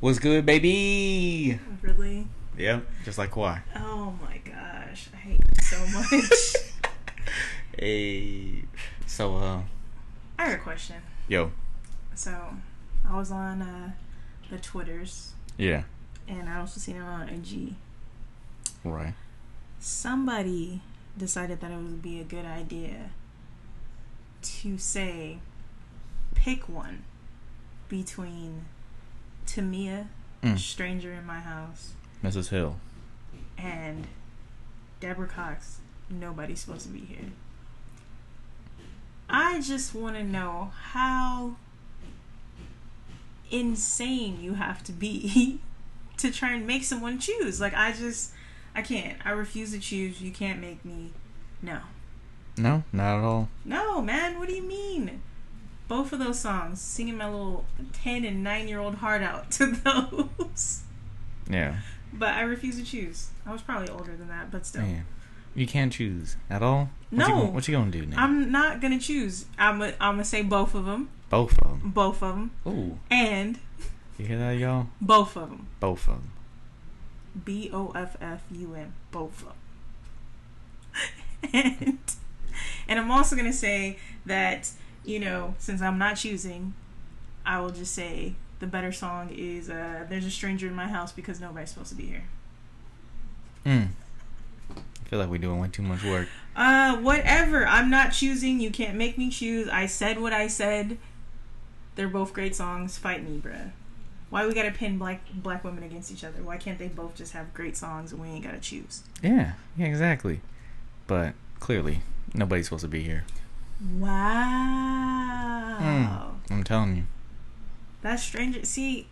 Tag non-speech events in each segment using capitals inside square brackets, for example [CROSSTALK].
What's good, baby? Really? Yep, just like Kawhi. Oh my gosh, I hate you so much. [LAUGHS] [LAUGHS] Hey, so uh, I have a question. yo, So, I was on uh, the Twitters, yeah, and I also seen it on IG. right. Somebody decided that it would be a good idea to say, pick one between Tamia, Mm. Stranger in My House, Mrs. Hill. and Deborah Cox, Nobody's Supposed to Be Here. I just want to know how insane you have to be [LAUGHS] to try and make someone choose. Like, I just, I can't. I refuse to choose. You can't make me. No. No, not at all. No, man, what do you mean? Both of those songs, singing my little 10 and 9 year old heart out to [LAUGHS] those. Yeah, But I refuse to choose. I was probably older than that, but still. man, you can't choose at all. What No. you, what you gonna do now? I'm not gonna choose. I'm I'm gonna say both of them, Both of them. both of them, Ooh, and you hear that, y'all? both of them. Both of them. B O F F U M, both of them. [LAUGHS] and and I'm also gonna say that you know since I'm not choosing, I will just say the better song is uh, "There's a Stranger in My House" because nobody's supposed to be here. Mm. I feel like we're doing way too much work. Uh, whatever. I'm not choosing. You can't make me choose. I said what I said. They're both great songs. Fight me, bruh. Why we gotta pin black black women against each other? Why can't they both just have great songs and we ain't gotta choose? Yeah, yeah, exactly. But clearly, nobody's supposed to be here. Wow. I'm telling you. That's stranger. See,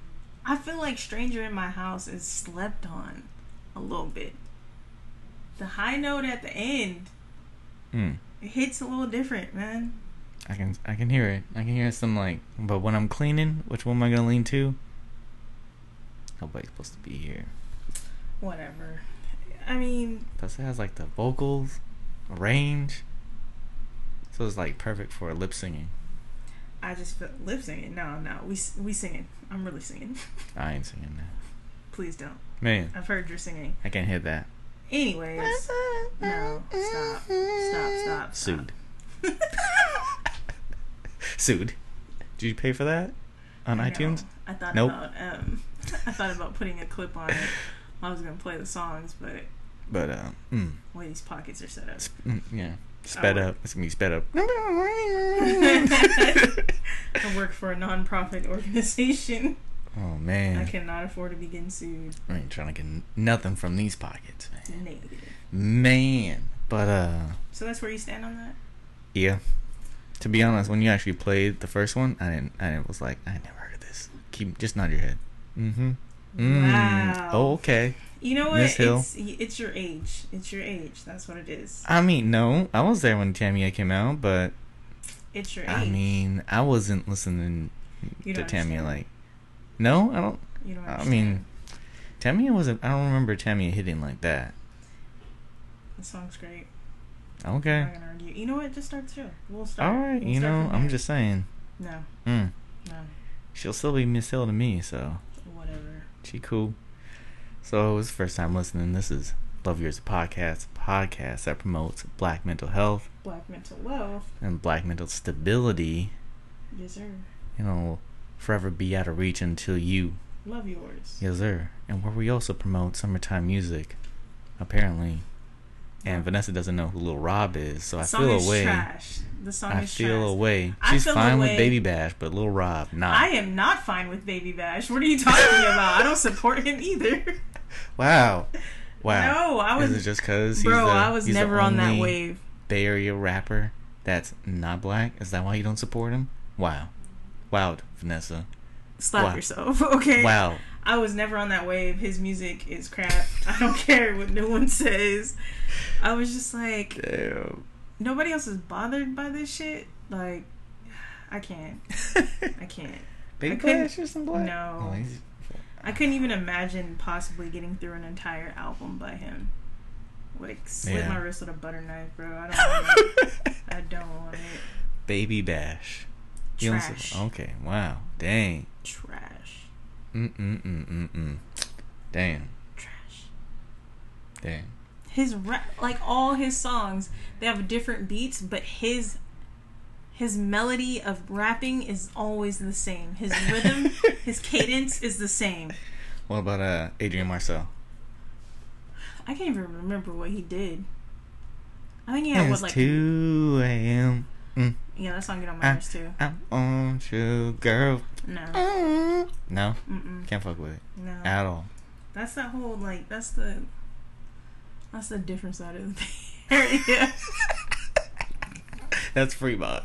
I feel like Stranger in My House is slept on a little bit. The high note at the end Mm. it hits a little different, man. I can I can hear it. I can hear some like, but when I'm cleaning, which one am I gonna lean to? Nobody's supposed to be here. Whatever. I mean, Plus, it has like the vocals, range. So it's like perfect for lip singing. I just feel lip singing. No, no, we we singing. I'm really singing. [LAUGHS] I ain't singing that. Please don't. Man, I've heard you're singing. I can't hit that. Anyways, no, stop, stop, stop. Sued. stop. [LAUGHS] Sued. Did you pay for that on I iTunes? I thought Nope. about um, [LAUGHS] I thought about putting a clip on it. I was gonna play the songs, but But uh, mm, the way these pockets are set up. mm, yeah, sped up. It's gonna be sped up. [LAUGHS] [LAUGHS] I work for a non-profit organization. oh man, I cannot afford to be getting sued. I ain't trying to get nothing from these pockets, man. Negative. Man, but uh, So that's where you stand on that. yeah. To be honest, when you actually played the first one, I didn't. I was like, I never heard of this. Keep just nod your head. Mm-hmm. Mm. Wow. Oh, okay. You know what? Miss Hill. It's it's your age. It's your age. That's what it is. I mean, no, I was there when Tamia came out, but It's your age. I mean, I wasn't listening to Tamia like. No, I don't. you don't. I mean, Tamia wasn't. I don't remember Tamia hitting like that. the song's great. I'm Okay. gonna argue. You know what? Just start the show. We'll start. All right. We'll You know, I'm just saying. no, Mm. no, She'll still be Miss Hill to me, so whatever. she cool. So it was the first time listening. This is Love Yours a podcast, a podcast that promotes black mental health Black mental wealth. and black mental stability. Yes, sir. You know, forever be out of reach until you Love yours. Yes, sir. And where we also promote summertime music, apparently. And Vanessa doesn't know who Lil Rob is, so The I song feel is away. trash. The song I is feel trash. away. She's feel fine away. with Baby Bash, but Lil Rob, not. I am not fine with Baby Bash. What are you talking about? I don't support him either. [LAUGHS] [LAUGHS] Wow. Wow. No, I was. Is it just because he's bro, the, I was never on that wave. Bay Area rapper that's not black? Is that why you don't support him? Wow. Wow, Vanessa. Slap Wow. yourself, [LAUGHS] okay? Wow. I was never on that wave. His music is crap. I don't [LAUGHS] care what no one says. I was just like, Damn. nobody else is bothered by this shit. Like, [SIGHS] I can't. I can't. Baby I couldn't- Bash isn't black? no. Oh, I couldn't even imagine possibly getting through an entire album by him. Like, slit Yeah. my wrist with a butter knife, bro. I don't want it. [LAUGHS] I don't want it. Baby Bash. Trash. Okay, wow. Dang. Trash. Mm mm mm mm mm. Damn. Trash. Damn. His rap, like all his songs, they have different beats, but his his melody of rapping is always the same. His rhythm, [LAUGHS] his cadence is the same. What about uh Adrian Marcel? I can't even remember what he did. I think he had it's what like two a.m. Mm, yeah, that song get on my nerves too. I want you, girl. No, Mm. No, Mm-mm. can't fuck with it no. at all. That's that whole like that's the that's the different side of the area. [LAUGHS] [LAUGHS] [LAUGHS] That's Fremont.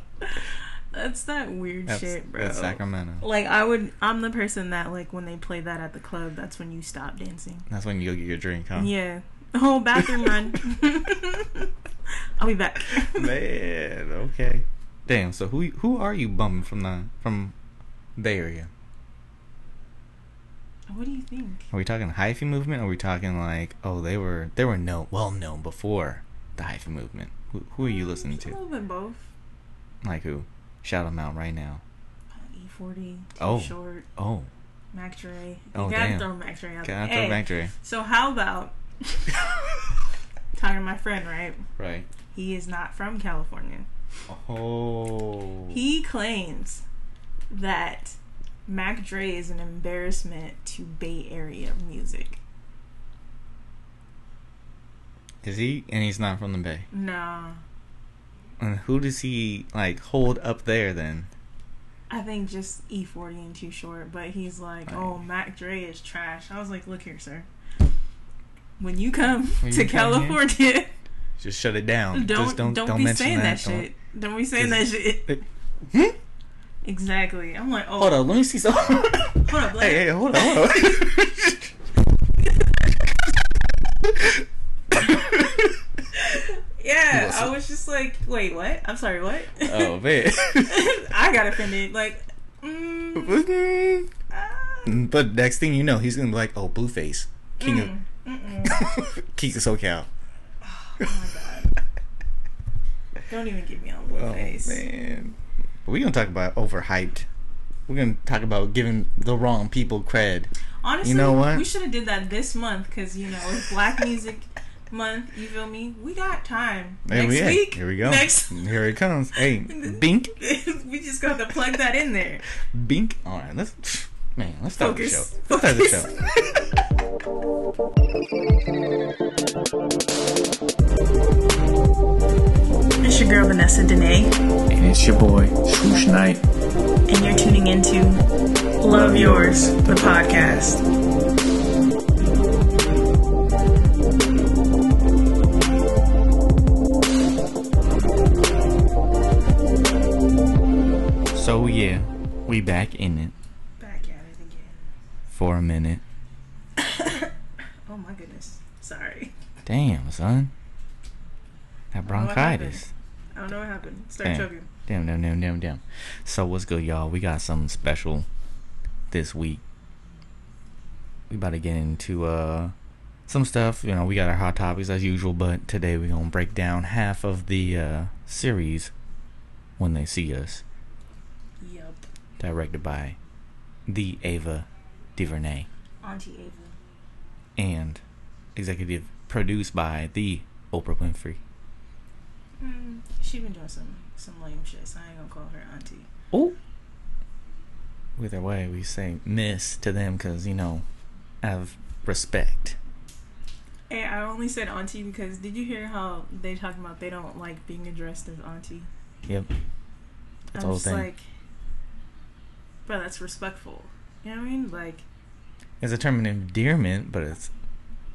that's that weird That's, shit, bro. that's Sacramento. Like I would, I'm the person that like when they play that at the club, that's when you stop dancing. That's when you go get your drink, huh? Yeah, whole [LAUGHS] oh, bathroom run. [LAUGHS] I'll be back. Man, okay. Damn. So who who are you bumming from the from Bay Area? what do you think? Are we talking hyphy movement? Or are we talking like oh they were they were known well known before the hyphy movement? Who who are you listening to? A little bit both. Like who? Shout them out right now. E40, Too Oh. Short, Oh, Mac Dre. You Oh, gotta damn. throw Mac Dre out there. I throw Hey, back Dre? So how about [LAUGHS] talking to my friend, right? Right. He is not from California. Oh. He claims that Mac Dre is an embarrassment to Bay Area music. Is he? And he's not from the Bay. Nah. And who does he like hold up there then? I think just E40 and Too Short, but he's like, Right. oh, Mac Dre is trash. I was like, look here, sir. When you come When to you come here, California, Just shut it down. [LAUGHS] don't Just don't, don't don't, be mention saying that, Don't- shit. Don't be saying that shit. Hmm? Exactly. I'm like, oh, Hold on, let me see some. hold up, [LAUGHS] let- Hey, hey, hold on, hold on. [LAUGHS] yeah. I was just like, wait, what? I'm sorry, what? oh man. [LAUGHS] I got offended. Like, mm, ah, [LAUGHS] but next thing you know, he's gonna be like, "Oh, Blueface, king mm, of [LAUGHS] king of SoCal." Oh my god. Don't even get me on Oh Blueface. man, we're gonna talk about overhyped. We're gonna talk about giving the wrong people cred. Honestly, You know what? we should have did that this month because you know it's Black Music Month. You feel me? We got time. There Next we are. week. Here we go. Next. Here it comes. Hey, [LAUGHS] Bink, [LAUGHS] we just got to plug that in there. Bink. All right, let's man, let's start the show. Focus. Let's start the show. [LAUGHS] It's your girl Vanessa Dene, And it's your boy, Swoosh Knight. and you're tuning into Love Yours, the podcast. So yeah, we back in it Back at it again. for a minute. [COUGHS] Oh my goodness. Sorry. Damn, son. That bronchitis. I don't know what happened. Start Damn. choking. Damn, damn, damn, damn, damn. So what's good, y'all? We got something special this week. We about to get into uh some stuff. You know, we got our hot topics as usual, but today we're gonna break down half of the uh series when they see us. Directed by the Ava DuVernay Auntie Ava. and executive produced by the Oprah Winfrey. Mm, she been doing some some lame shit, so I ain't gonna call her auntie. Oh. Either way, we say miss to them because you know, out of respect. Hey, I only said auntie because did you hear how they talking about they don't like being addressed as auntie? Yep. That's I'm just thing. like, bro, that's respectful. You know what I mean? Like, it's a term of endearment, but it's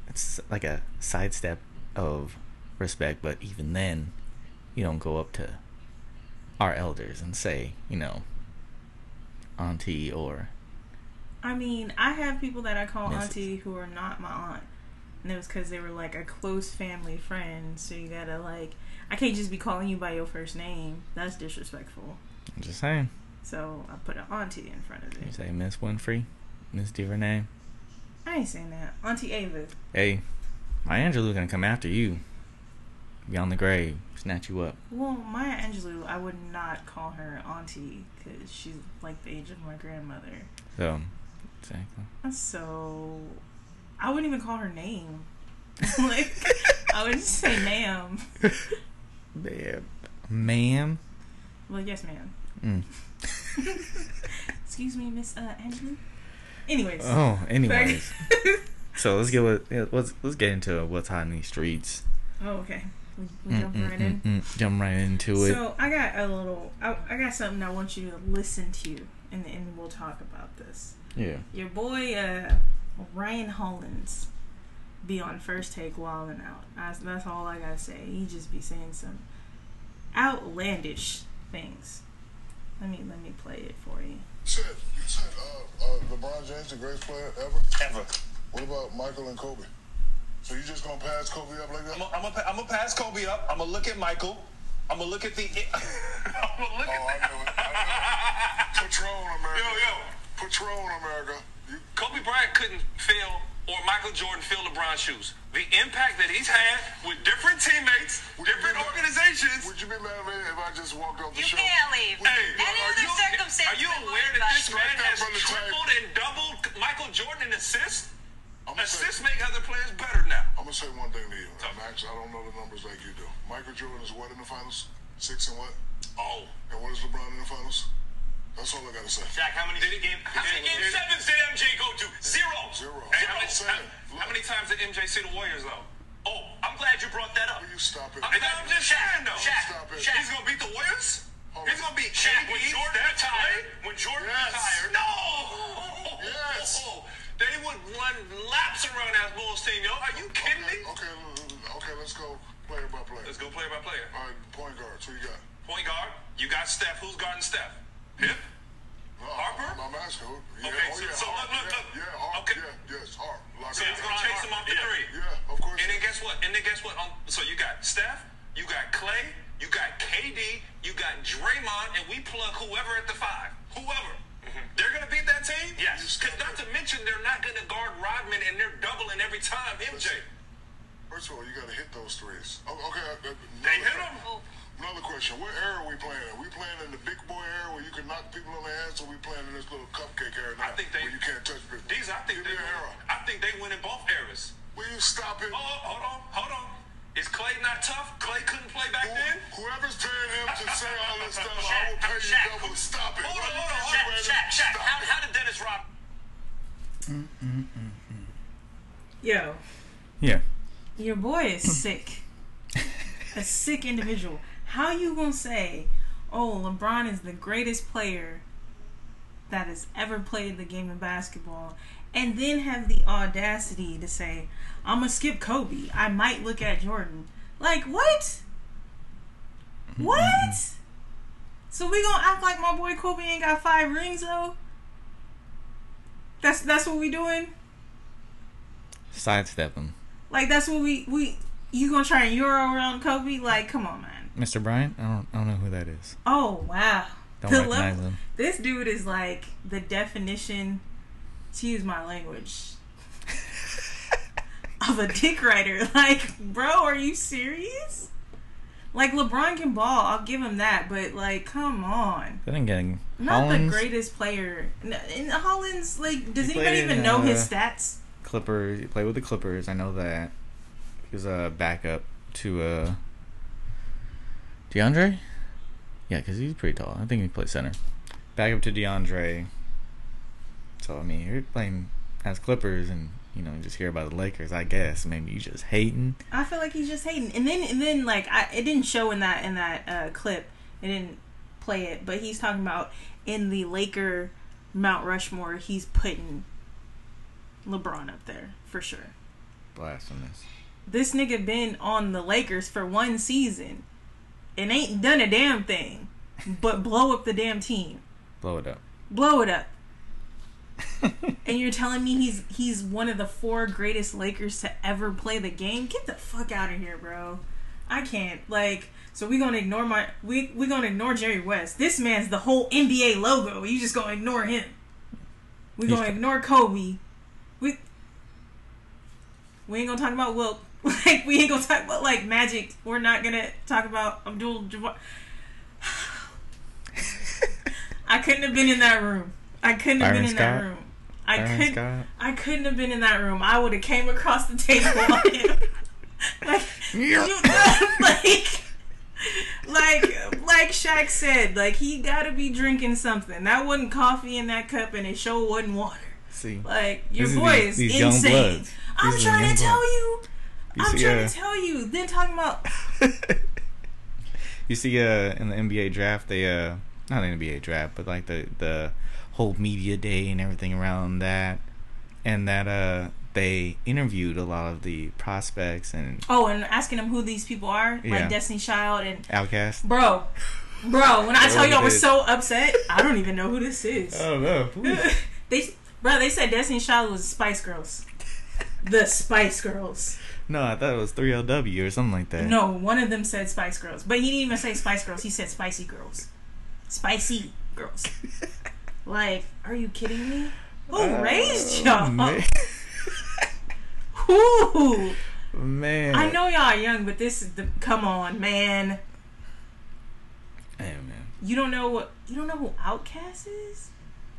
it's like a sidestep of respect. But even then, you don't go up to our elders and say, you know, auntie or I mean, I have people that I call auntie who are not my aunt, and it was because they were like a close family friend. So you gotta like, I can't just be calling you by your first name. That's disrespectful. I'm just saying. So I put an auntie in front of it. You say Miss Winfrey, Miss DuVernay. I ain't saying that. Auntie Ava. Hey, Maya Angelou gonna come after you. Beyond the grave, snatch you up. Well, Maya Angelou, I would not call her auntie because she's like the age of my grandmother. So, Exactly. So I wouldn't even call her name. [LAUGHS] like I would just say ma'am. Ma'am. Ma'am. Well, yes, ma'am. Mm. [LAUGHS] Excuse me, Miss uh, Andrew. Anyways. Oh, anyways. So let's get what let's let's get into what's hot in these streets. oh, okay. We, we jump Mm, right mm, in. mm, mm. Jump right into it. So I got a little. I, I got something I want you to listen to, and and we'll talk about this. yeah. Your boy uh, Ryan Hollins be on first take wilding out. That's, that's all I gotta say. He just be saying some outlandish things. Let me let me play it for you. Said you said uh, uh, LeBron James the greatest player ever. Ever. What about Michael and Kobe? So you just gonna pass Kobe up like that? I'm gonna I'm a, I'm pass Kobe up. I'm gonna look at Michael. I'm gonna look at the. [LAUGHS] I'm gonna look Oh, I at knew it. I knew it. Patron America. Yo, yo. Patron America. You, Kobe Bryant couldn't fill, or Michael Jordan fill LeBron's shoes. The impact that he's had with different teammates, Would you different mad- organizations. would you be mad at me if I just walked off the You show? can't leave. Would you- Hey, Any are other you- circumstance Are you aware that this man has from the tape. tripled and doubled Michael Jordan in assists? I'm gonna, say, Assists make other players better now. I'm gonna say one thing to you, Max. I don't know the numbers like you do. Michael Jordan is what in the finals? Six and what? Oh. And what is LeBron in the finals? That's all I gotta say. Jack, how many did he game? How many game sevens did MJ go to? Zero. Zero. Hey, how, many, how, how many times did MJ see the Warriors though? Oh, I'm glad you brought that up. Will you stop it? I'm, I'm just saying though. Stop it. He's gonna beat the Warriors. He's gonna beat Shaq, when Jordan retired, when Jordan Yes. retired, No. Yes. [LAUGHS] Oh, they would run laps around that Bulls team, yo. Are you kidding Okay, me? okay, okay, let's go player by player. Let's go player by player. All right, point guards. Who you got? Point guard, you got Steph. Who's guarding Steph? Pip. No, Harper? I'm, I'm asking who. Yeah, Okay, oh, so- yeah, so Harp, look, look, yeah, look. Yeah, Harp, Okay. yeah, yes, Harp. Lock So it he's down. gonna chase him off the Yeah. three. Yeah, of course. And then guess what? And then guess what? Um, so you got Steph, you got Klay, you got KD, you got Draymond, and we plug whoever at the five. Whoever. They're gonna beat that team? Yes. Because not to mention they're not gonna guard Rodman and they're doubling every time MJ. First of all, you got to hit those threes. Oh, okay. uh, uh, They another- hit 'em. Another question: What era are we playing? in? we playing in the big boy era where you can knock people on the heads, or we playing in this little cupcake era now I think they where you can't touch people? These I think Give they win, era. I think they win in both eras. Will you stop it? Oh, hold on, hold on. Is Klay not tough? Klay couldn't play back Who- then? Whoever's paying him to [LAUGHS] say all this stuff, I will pay you Shaq, double. Stop it. hold Will on, hold on, hold on. ready? Shaq, Shaq, Stop how, it. how did Dennis Rodman? Mm-hmm, mm-hmm, mm-hmm. Yo, Yeah. your boy is sick. a sick individual. How you gonna say, oh, LeBron is the greatest player that has ever played the game of basketball, and then have the audacity to say, I'm gonna skip Kobe. I might look at Jordan. Like what? What? So we gonna act like my boy Kobe ain't got five rings though? That's that's what we doing? Sidestep him. Like that's what we we you gonna try and euro around Kobe? Like, come on, man. Mr. Bryant? I don't I don't know who that is. Oh wow. Don't The recognize level- him. This dude is like the definition, to use my language, [LAUGHS] of a dick writer. [LAUGHS] Like, bro, are you serious? Like LeBron can ball, I'll give him that, but like, come on. Then again, Not Hollins, the greatest player. N- And Hollins, like, does He anybody even in, know his uh, stats? Clippers. He played with the Clippers. I know that. He was a backup to uh DeAndre. Yeah, because he's pretty tall. I think he plays center. Back up to DeAndre. So I mean, you're playing as Clippers, and you know, you just hear about the Lakers. I guess maybe you just hating. I feel like he's just hating. And then and then like I it didn't show in that in that uh, clip. It didn't play it, but he's talking about in the Laker Mount Rushmore, he's putting LeBron up there for sure. Blasphemous. This nigga been on the Lakers for one season and ain't done a damn thing but blow up the damn team. Blow it up. Blow it up. [LAUGHS] and you're telling me he's he's one of the four greatest Lakers to ever play the game? Get the fuck out of here, bro. I can't. Like, so we gonna ignore my we we gonna ignore Jerry West. This man's the whole NBA logo. You just gonna ignore him. We gonna ignore Kobe. We we ain't gonna talk about Wilt. [LAUGHS] Like we ain't gonna talk about like Magic. We're not gonna talk about Abdul Jabbar. [SIGHS] I couldn't have been in that room. I couldn't have Byron been in that room. I couldn't. Scott. I couldn't have been in that room. I would have came across the table on him. [LAUGHS] like, you, [LAUGHS] like, like, like Shaq said, like he got to be drinking something. That wasn't coffee in that cup, and it sure wasn't water. See, Like your is boy these- is these insane. I'm These trying to tell you. You I'm see, trying uh, to tell you. Then talking about [LAUGHS] you see, uh, in the NBA draft, they uh, not the NBA draft, but like the the whole media day and everything around that, and that uh, they interviewed a lot of the prospects and oh, and asking them who these people are, Yeah. like Destiny Child and outcasts. bro, bro. When I tell you I was so upset, I don't even know who this is. [LAUGHS] don't know. [LAUGHS] they, bro, they said Destiny Child was Spice Girls. The Spice Girls. No, I thought it was 3LW or something like that. No, one of them said Spice Girls, but he didn't even say Spice Girls. He said Spicy Girls. Spicy Girls. [LAUGHS] like, are you kidding me? Who oh, raised y'all? Man. [LAUGHS] Who? man. I know y'all are young, but this is the. Come on, man. Hey, man. You don't know what? You don't know who OutKast is?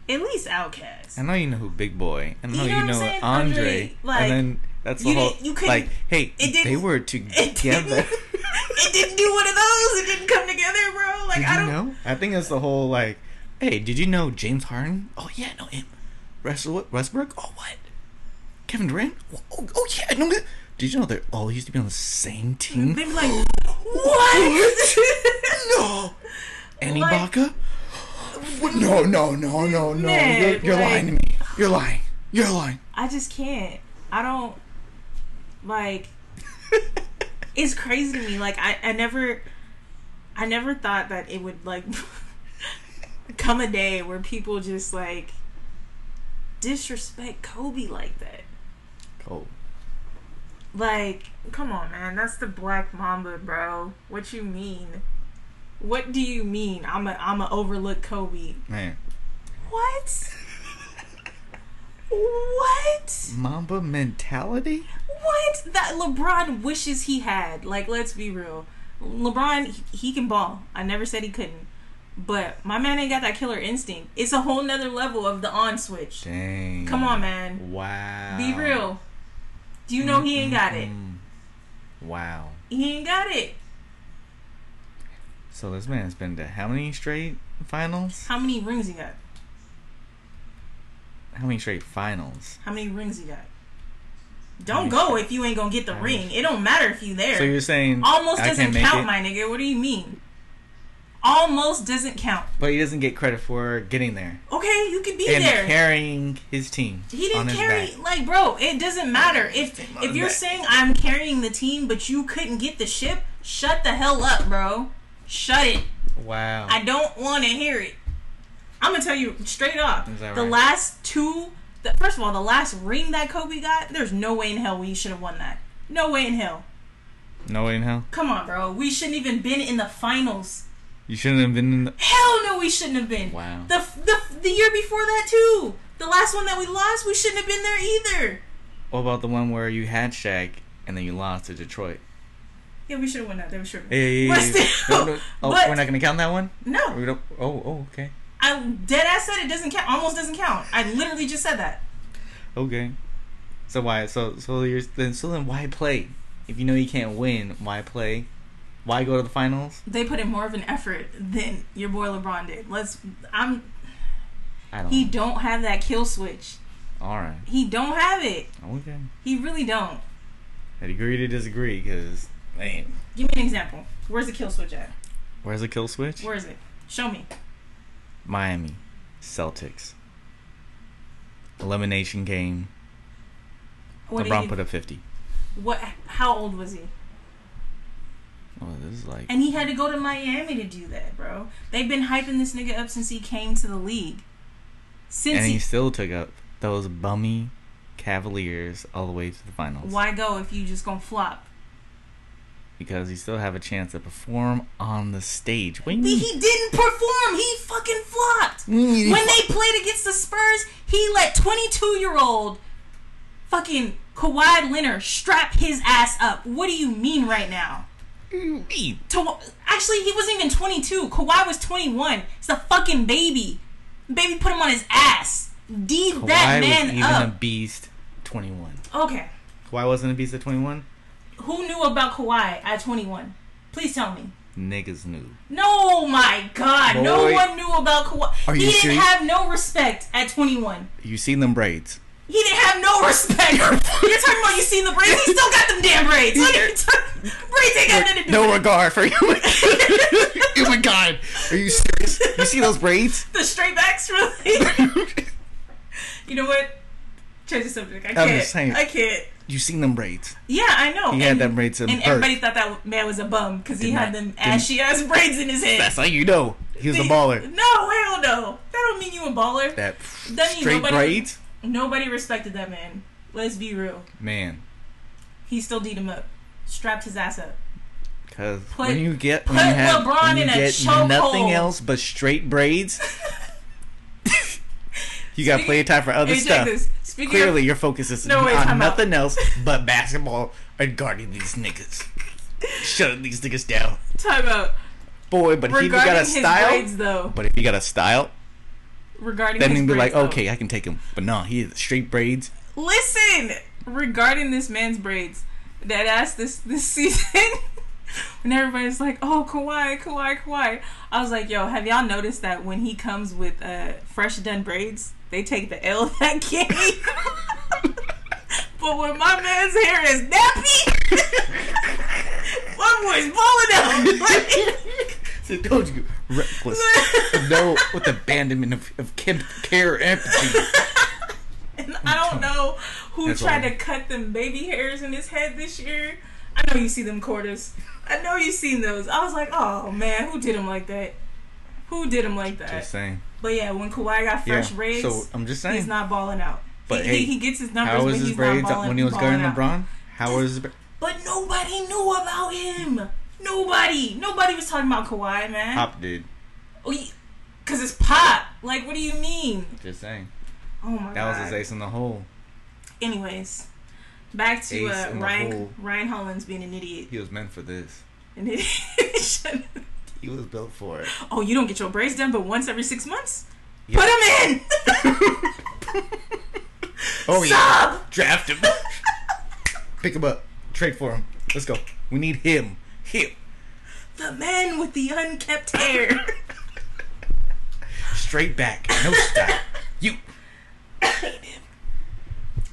At least OutKast. I know you know who Big Boi. I know You you know know, what I'm? Andre. Andre, like, and then that's the you whole. you couldn't- like, hey, it they were [LAUGHS] It together. didn't, [LAUGHS] it didn't do one of those. It didn't come together, bro. Like Did I don't. know? I think it's the whole like, hey, did you know James Harden? Oh yeah, know him. Russell Westbrook? Oh what? Kevin Durant? Oh, oh, oh yeah, that. Did you know they're all used to be on the same team? They'd be like, [GASPS] what? [LAUGHS] no. Annie Like- Baca? No, no, no, no, no. Man, you're you're like- lying to me. You're lying. You're lying. I just can't. I don't like. [LAUGHS] it's crazy to me. Like I, I never, I never thought that it would like [LAUGHS] come a day where people just like disrespect Kobe like that. Cold. Like, come on, man. That's the Black Mamba, bro. What you mean? What do you mean? I'm a I'm a overlook Kobe. Man. What? What? Mamba mentality? What? That LeBron wishes he had. Like, let's be real. LeBron, he, he can ball. I never said he couldn't. But my man ain't got that killer instinct. It's a whole nother level of the on switch. Dang. Come on, man. Wow. Be real. Do you know he ain't got it? Wow. He ain't got it. So this man's been to how many straight finals? How many rings he got? How many straight finals? How many rings he got? Don't go if you ain't gonna get the ring. It don't matter if you there. So you're saying Almost I doesn't count, it, my nigga. What do you mean? Almost doesn't count. but he doesn't get credit for getting there Okay, you could be and there. carrying his team. He didn't carry like bro, it doesn't matter. If if you're back. saying I'm carrying the team but you couldn't get the ship, shut the hell up, bro. Shut it. Wow. I don't want to hear it. I'm gonna tell you straight up. The right? last two, the, first of all, the last ring that Kobe got, there's no way in hell we should have won that. No way in hell. no way in hell. Come on, bro. We shouldn't even been in the finals. You shouldn't have been in the. Hell no, we shouldn't have been. Wow. The the the year before that too. The last one that we lost, we shouldn't have been there either. What about the one where you had Shaq and then you lost to Detroit? Yeah, we should have won that. Was sure. Hey, But hey, hey. No, no. Oh, but- we're not oh, gonna count that one. No, We don't. Oh, oh, okay, I dead ass said it doesn't count. Almost doesn't count. I literally just said that. okay. So why? So so you're then so then why play? If you know you can't win, why play? Why go to the finals? They put in more of an effort than your boy LeBron did. Let's. I'm. I don't. He know. don't have that kill switch. All right. He don't have it. Okay. He really don't. I'd agree to disagree because man, Give me an example. Where's the kill switch at? where's the kill switch? Where is it? Show me. Miami, Celtics. Elimination game. What LeBron did put up fifty. What? How old was he? Oh, this is like. And he had to go to Miami to do that, bro. They've been hyping this nigga up since he came to the league. Since and he he, still took up those bummy Cavaliers all the way to the finals. why go if you just gonna flop? Because he still have a chance to perform on the stage. You He, didn't perform. He fucking flopped. When they played against the Spurs, he let 22 year old fucking Kawhi Leonard strap his ass up. What do you mean right now? Me. To, actually, he wasn't even 22. Kawhi was 21. He's a fucking baby. Baby put him on his ass. D Kawhi that was man even up. a beast. Twenty one. okay. Kawhi wasn't a beast at twenty one. Who knew about Kawhi at 21? Please tell me. Niggas knew. No, my God. No one knew about Kawhi. Are he you didn't serious? have no respect at 21. You seen them braids? He didn't have no respect. [LAUGHS] You're talking about you seen the braids? He still got them damn braids. What are you talking? Braids ain't got nothing to do No with it. regard for human. human kind. Are you serious? You see those braids? The straight backs, really? [LAUGHS] you know what? Change the subject. I I'm can't. just saying. I can't. You seen them braids? Yeah, I know. He had them braids in And birth. everybody thought that man was a bum because he Did had not- them ashy ass braids in his head. That's how you know he was a baller. No, hell no. That don't mean you a baller. That Doesn't mean straight nobody- braids, Nobody respected that man. Let's be real. man. He still beat him up. Strapped his ass up. Because when you get put when you have LeBron when you in a get nothing else but straight braids, [LAUGHS] you got plenty of time for other Hey, stuff. Speaking Clearly, of, your focus is No, wait, on time out. nothing else but basketball and guarding these niggas. Shutting these niggas down, time out. boy. But if you got a style, braids, though. but if you got a style, Regarding then you'd be like, though. okay, I can take him. But no, he had straight braids. Listen, regarding this man's braids, that ass this this [LAUGHS] season, when everybody's like, "Oh, Kawhi, Kawhi, Kawhi," I was like, "Yo, have y'all noticed that when he comes with uh, fresh done braids, they take the L that game." but when my man's hair is nappy, my boy's balling out. [LAUGHS] Like, So told you, reckless, no, with abandonment of, of care, empathy. And I don't know who That's tried all. to cut them baby hairs in his head this year. I know you see them quarters. I know you seen those. I was like, oh man, who did him like that? Who did him like that? Just saying. But yeah, when Kawhi got Yeah. fresh braids, So I'm just saying. he's not balling out. But he, hey, he, he gets his numbers, How was his braids balling, when he was guarding out. LeBron? How was his? But nobody knew about him. Nobody. Nobody was talking about Kawhi, man. Pop did. Cause it's pop. Like, what do you mean? Just saying. Oh my god. That was his ace in the hole. Anyways, back to uh, Ryan. Ryan Hollins being an idiot. He was meant for this. An idiot. [LAUGHS] He was built for it. oh, you don't get your braids done, but once every six months. [LAUGHS] Oh, yeah. Put him in. Oh Sub. Draft him. Pick him up. Trade for him. Let's go. We need him. Him. the man with the unkept hair. [LAUGHS] Straight back. No style. You.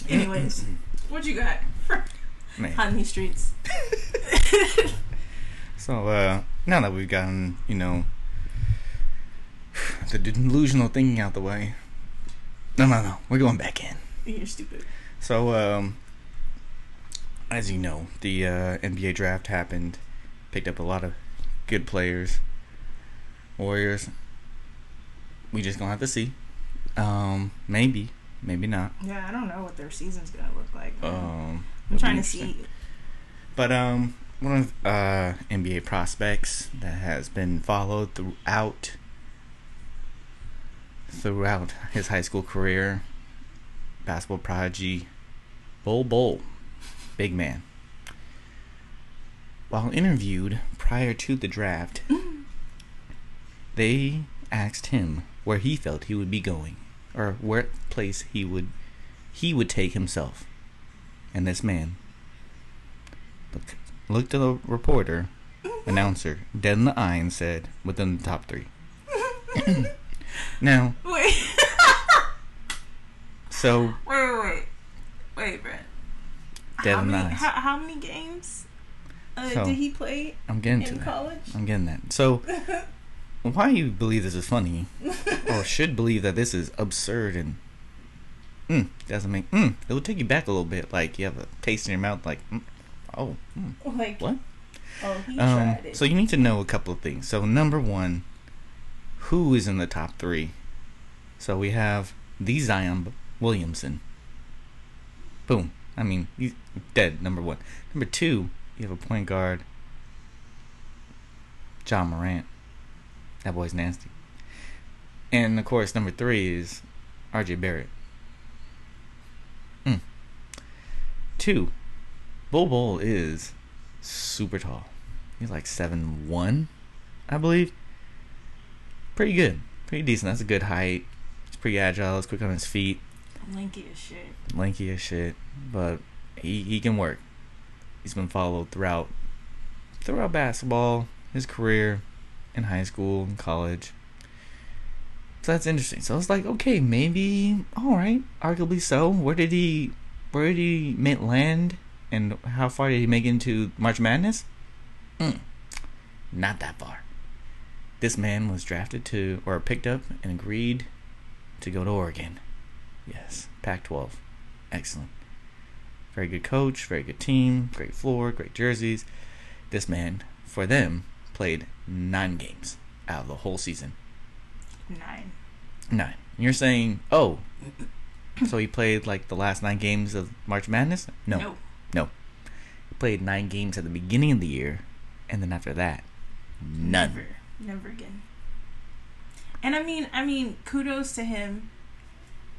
Anyways, what you got for on these streets? [LAUGHS] So, uh, now that we've gotten, you know, the delusional thinking out the way. No, no, no. We're going back in. You're stupid. So, um, as you know, the uh, NBA draft happened. Picked up a lot of good players. Warriors. We just gonna have to see. Um, maybe, maybe not. Yeah, I don't know what their season's gonna look like. man. Um, I'm trying to see. But um, one of uh NBA prospects that has been followed throughout throughout his high school career, basketball prodigy, Bol Bol, big man. While interviewed prior to the draft, [LAUGHS] they asked him where he felt he would be going, or what place he would he would take himself. And this man looked at the reporter, announcer, dead in the eye, and said, "Within the top three. now, [LAUGHS] Wait, [LAUGHS] so wait, wait, wait, wait, Brett. dead how in the many, how, how many games uh, So, did he play I'm getting to in that. college? I'm getting that. So, [LAUGHS] why you believe this is funny, or should believe that this is absurd and mm, doesn't make mm, it will take you back a little bit. Like you have a taste in your mouth. Like, mm, oh, mm, Like what? Oh, he Um, tried it. so you need to know a couple of things. So number one, who is in the top three? So we have the Zion Williamson. Boom. I mean, he's dead. Number one. Number two, you have a point guard, Ja Morant. That boy's nasty. And of course, number three is R.J. Barrett. Mm. Two, Bol Bol is super tall. He's like seven one, I believe. Pretty good, pretty decent. That's a good height. He's pretty agile. He's quick on his feet. Lanky as shit. lanky as shit, but he he can work. He's been followed throughout throughout basketball, his career, in high school and college. So that's interesting. So it's like, okay, maybe all right, arguably so. Where did he where did he land and how far did he make it into March Madness? Mm, not that far. This man was drafted to or picked up and agreed to go to Oregon. Yes, Pac 12. Excellent. Very good coach, very good team, great floor, great jerseys. This man, for them, played nine games out of the whole season. Nine. Nine. And you're saying, oh, so he played like the last nine games of March Madness? No. No. No. He played nine games at the beginning of the year, and then after that, none. Never. Never again. And I mean, I mean, kudos to him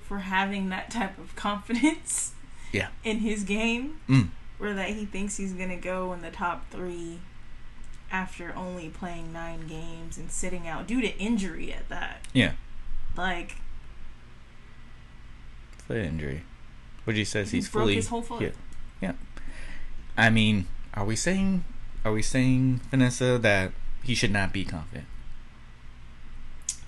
for having that type of confidence [LAUGHS] Yeah. in his game, Mm. where that he thinks he's gonna go in the top three after only playing nine games and sitting out due to injury at that. Yeah. Like, Foot injury. But he says He he's broke fully. his whole foot. Yeah. Yeah. I mean, are we saying, are we saying, Vanessa, that he should not be confident?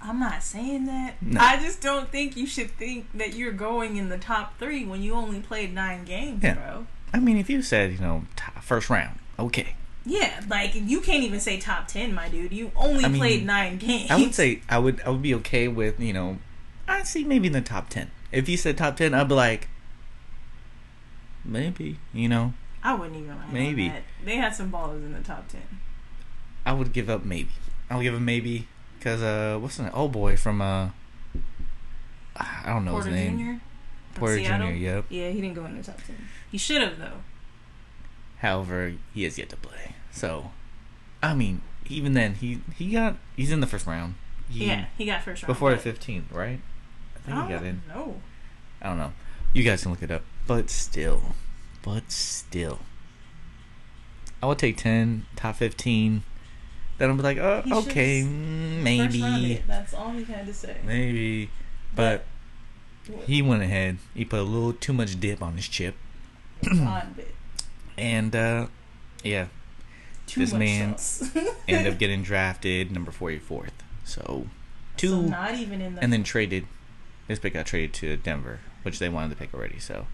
I'm not saying that. No. I just don't think you should think that you're going in the top three when you only played nine games, Yeah. bro. I mean, if you said, you know, top, first round, okay. Yeah, like you can't even say top ten, my dude. You only I mean, played nine games. I would say I would I would be okay with you know, I'd see maybe in the top ten. If you said top ten, I'd be like, maybe you know, I wouldn't even. lie Maybe. they had some ballers in the top ten. I would give up maybe. I'll give him maybe because uh, what's the name? Oh boy, from uh, I don't know Porter his name. Jr. from Porter Jr. Yep. Yeah, he didn't go in the top ten. He should have though. However, he has yet to play. So, I mean, even then, he he got he's in the first round. He, yeah, he got first round. Before the fifteenth, right? I think he got in. No, I don't know. You guys can look it up. But still, but still, I would take ten, top fifteen. Then I'll be like, oh, He okay, maybe. That's all he had to say. maybe. But he went ahead. He put a little too much dip on his chip, and uh, yeah, Too This man [LAUGHS] ended up getting drafted number forty fourth. So two, So not even in the. and then traded. This pick got traded to Denver, which they wanted to pick already. So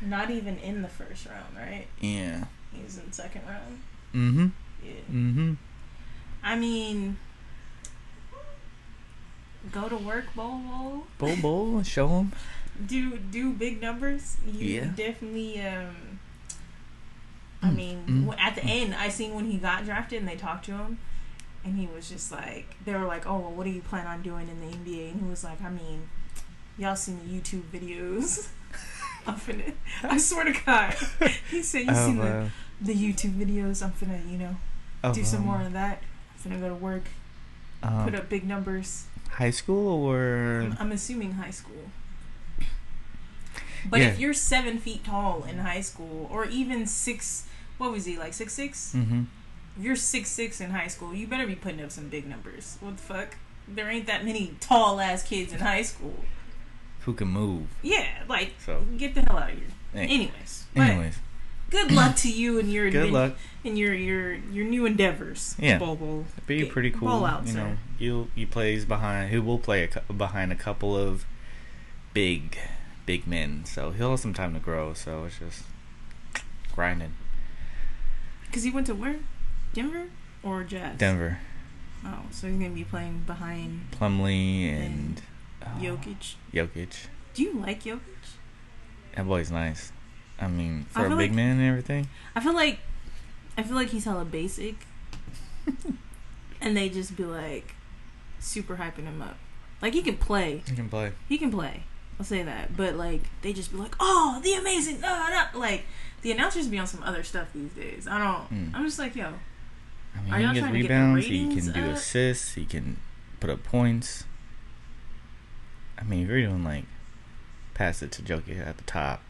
not even in the first round, right? yeah. He's in the second round. Mm-hmm. Yeah. Mm-hmm. I mean, go to work, Bol Bol. Bol Bol, show him. Do do big numbers. You Yeah. definitely. Um, I Mm, mean, mm, w- at the end, I seen when he got drafted and they talked to him, and he was just like, they were like, "Oh, well, what do you plan on doing in the NBA?" And he was like, "I mean, y'all seen the YouTube videos." [LAUGHS] I'm finna. I swear to God, [LAUGHS] he said, "You seen the, uh, the YouTube videos? I'm finna, you know, of, do some more of that. I'm finna go to work, um, put up big numbers." high school or I'm, I'm assuming high school. But Yeah. if you're seven feet tall in high school, or even six, what was he like six six? mm-hmm. If you're six six in high school, you better be putting up some big numbers. What the fuck? There ain't that many tall ass kids in high school. Who can move. Yeah, like So get the hell out of here. Hey. Anyways, anyways, good luck to you and your [LAUGHS] good luck. in your your your new endeavors. Yeah. Bobo. Be Get- pretty cool. out, you sir. know, you he plays behind. He will play a, behind a couple of big, big men. So he'll have some time to grow. So it's just grinding. Because he went to where? Denver or Jazz? Denver, Oh, so he's gonna be playing behind Plumlee, and uh, Jokic. Jokic. Do you like Jokic? That boy's nice. I mean, for a big like- man and everything. I feel like I feel like he's hella basic, [LAUGHS] and they just be like super hyping him up. Like he can play, He can play. he can play. I'll say that, but like they just be like, "Oh, the amazing!" Uh, uh," like the announcers be on some other stuff these days. I don't. Mm. I'm just like, yo, I mean, Are he gets get rebounds. He can do up? assists. He can put up points. I mean, if you're doing like pass it to Jokic at the top,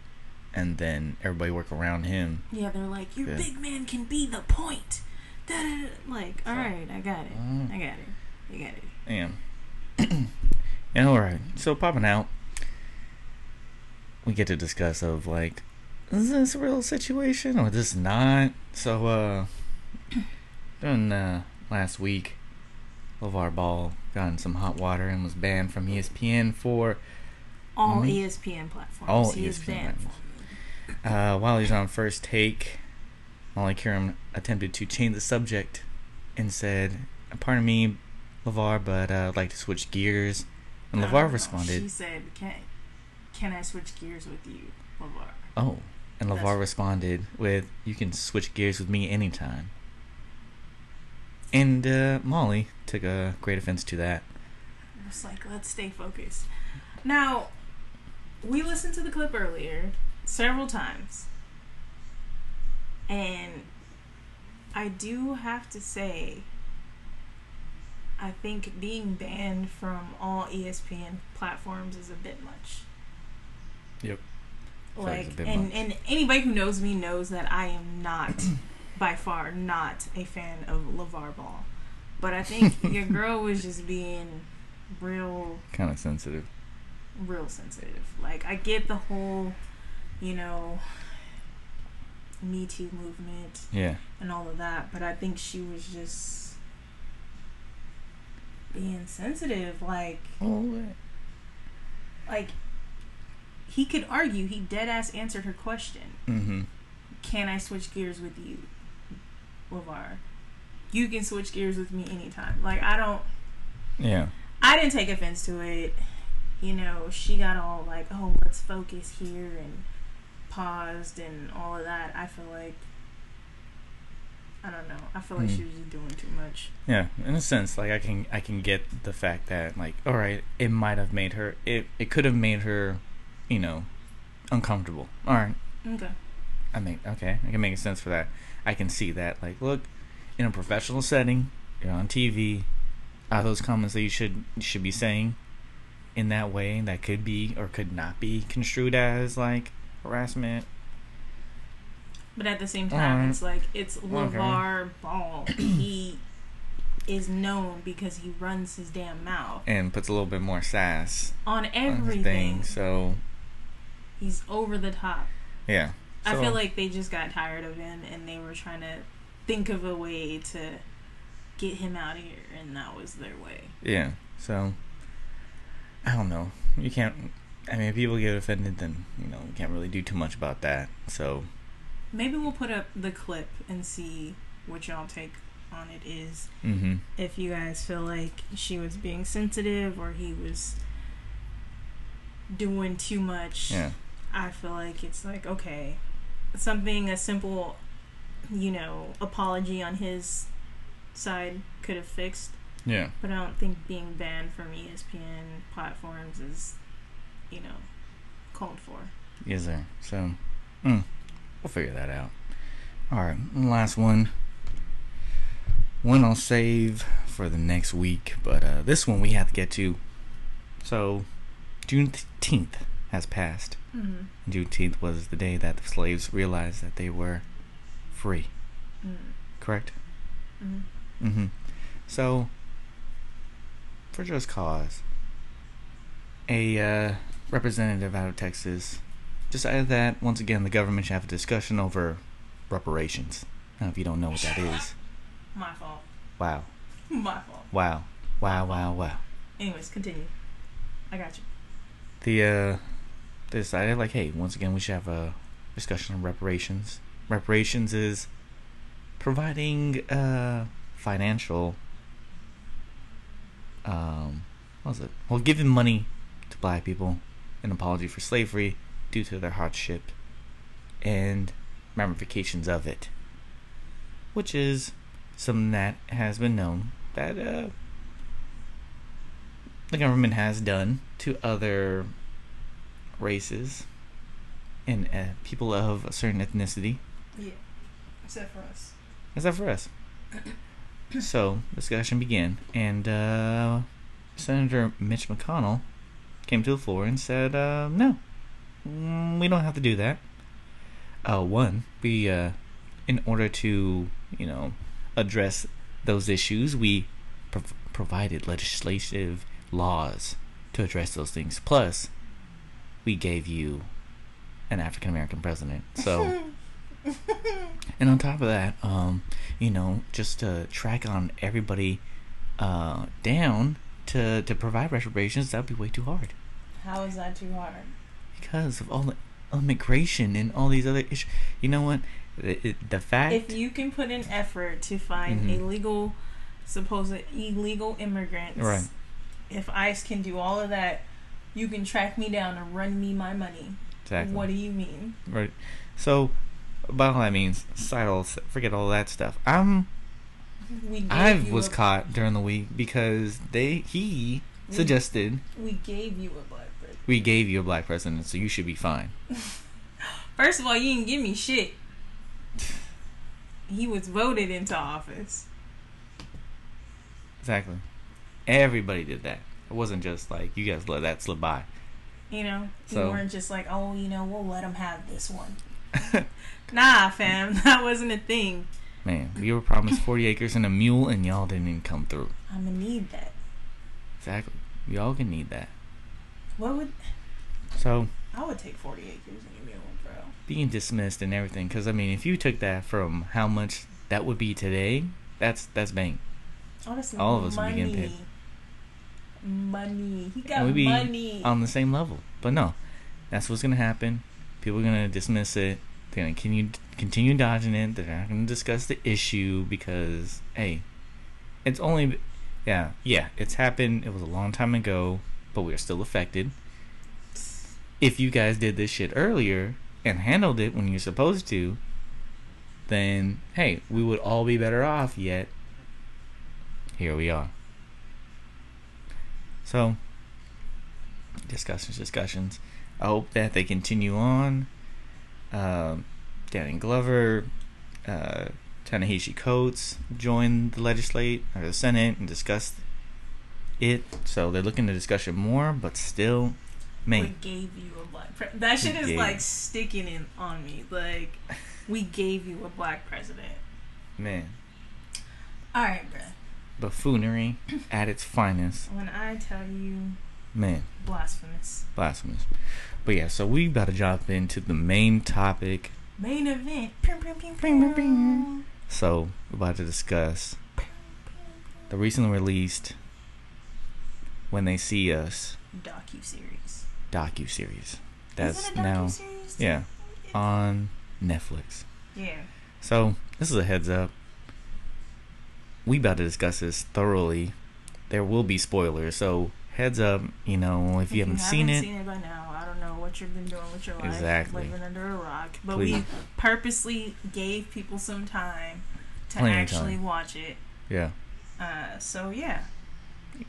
and then everybody work around him. yeah, they're like, your Yeah. big man can be the point. Da-da-da. Like, all So- right, I got it, Mm. I got it, I got it. Damn. And all right, so popping out, we get to discuss of like, is this a real situation or this not? So uh, [CLEARS THROAT] during uh, last week, LeVar Ball got in some hot water and was banned from ESPN for All Mhm. ESPN platforms. all he is ESPN banned platforms. Uh, while he was on first take, Molly Qerim attempted to change the subject and said, "Pardon me, LeVar, but uh, I'd like to switch gears." And No, LeVar no. responded, She said, "Can can I switch gears with you, LeVar?" "Oh," and LeVar That's- responded with, "You can switch gears with me anytime." And uh, Molly took a great offense to that. It's like let's stay focused. Now, we listened to the clip earlier several times, and I do have to say, I think being banned from all ESPN platforms is a bit much. Yep. Like, and much. and anybody who knows me knows that I am not, [CLEARS THROAT] by far, not a fan of LeVar Ball. But I think [LAUGHS] your girl was just being real Kind of sensitive. real sensitive. Like I get the whole, you know, Me Too movement Yeah. and all of that, but I think she was just being sensitive. Like, like he could argue. He dead ass answered her question. Mm-hmm. Can I switch gears with you, Levar? You can switch gears with me anytime. Like I don't. Yeah. I didn't take offense to it. You know, she got all like, "Oh, let's focus here," and paused and all of that. I feel like I don't know. I feel like Hmm. she was just doing too much. Yeah, in a sense, like I can I can get the fact that like all right, it might have made her it it could have made her, you know, uncomfortable. All right, Okay. I mean okay, I can make sense for that. I can see that. Like, look, in a professional setting, you're on TV. Are those comments that you should should be saying in that way that could be or could not be construed as like harassment? But at the same time, it's like it's Okay. LeVar Ball. he is known because he runs his damn mouth And puts a little bit more sass on on everything. thing. So He's over the top. yeah, I So- feel like they just got tired of him and they were trying to think of a way to get him out of here, and that was their way. Yeah. So I don't know. You can't. I mean, if people get offended, then you know we can't really do too much about that. So Maybe we'll put up the clip and see what y'all take on it is. hmm If you guys feel like she was being sensitive or he was doing too much, yeah, I feel like it's like, okay, something, a simple, you know, apology on his side could have fixed. yeah, But I don't think being banned from ESPN platforms is, you know, called for. Is there? So mm, we'll figure that out. All right, last one. One I'll save for the next week, but uh, this one we have to get to. So Juneteenth has passed. Mm-hmm. Juneteenth was the day that the slaves realized that they were free. Mm-hmm. Correct. Mm-hmm. Mm-hmm. So, for just cause, a uh, representative out of Texas decided that once again the government should have a discussion over reparations. Now, if you don't know what that is, [LAUGHS] My fault. wow, [LAUGHS] My fault. wow, wow, wow, wow. Anyways, continue. I got you. The uh, they decided like, hey, once again we should have a discussion on reparations. Reparations is providing uh financial um what was it? Well giving money to black people in apology for slavery due to their hardship and ramifications of it. Which is something that has been known that uh the government has done to other races and uh, people of a certain ethnicity Yeah. Except for us. Except for us. [COUGHS] so, discussion began, and uh, Senator Mitch McConnell came to the floor and said, uh, no, mm, we don't have to do that. Uh, one, we, uh, in order to, you know, address those issues, we prov- provided legislative laws to address those things. Plus, we gave you an African American president. So, [LAUGHS] and on top of that, um, you know, just to track on everybody uh, down to to provide reparations, that would be way too hard How is that too hard? because of all the immigration and all these other issues. You know what? The, the fact. If you can put in effort to find Mhm. illegal, supposed illegal immigrants, Right. If ICE can do all of that, you can track me down and run me my money. exactly. What do you mean? Right. So, by all that means, aside all, forget all that stuff. I'm We I was caught during the week because they he We- suggested We gave you a black person. we gave you a black president, so you should be fine. [LAUGHS] First of all, you didn't give me shit. He was voted into office. Exactly. Everybody did that. It wasn't just like you guys let that slip by. You know, So- you weren't just like, oh, you know, we'll let them have this one. [LAUGHS] Nah, fam, [LAUGHS] that wasn't a thing. Man, we were promised 40 acres and a mule, and y'all didn't even come through. I'm gonna need that. Exactly. We all can need that. What would So, I would take 40 acres and a mule, bro. being dismissed and everything, because I mean, if you took that from how much that would be today, that's that's bang. Honestly, oh, All of us would money. be getting paid. Money. He got And we'd be money. on the same level. But no, that's what's gonna happen. People are gonna dismiss it. They're gonna continue continue dodging it. They're not gonna discuss the issue because hey, it's only yeah yeah it's happened. It was a long time ago, but we are still affected. If you guys did this shit earlier and handled it when you're supposed to, then hey, we would all be better off. Yet here we are. So discussions, discussions. I hope that they continue on. Um, Danny Glover, uh, Ta-Nehisi Coates joined the legislate or the Senate and discussed it. So they're looking to discuss it more, but still, we gave you a black. Pre- that shit is gave- like sticking in on me. Like, we gave you a black president. man, All right, bruh. Buffoonery [CLEARS THROAT] at its finest, When I tell you man, blasphemous. blasphemous. But yeah, so we about to jump into the main topic. Main event. So we're about to discuss the recently released "When They See Us" Docu series. docu series. That's Is it a now yeah on Netflix. Yeah. So this is a heads up. We about to discuss this thoroughly. There will be spoilers, so heads up. You know if you haven't seen it, seen it by now, I don't know what you've been doing with your life. Exactly. Living under a rock. But Please. we purposely gave people some time to Plenty actually time. watch it. yeah, Uh, so yeah.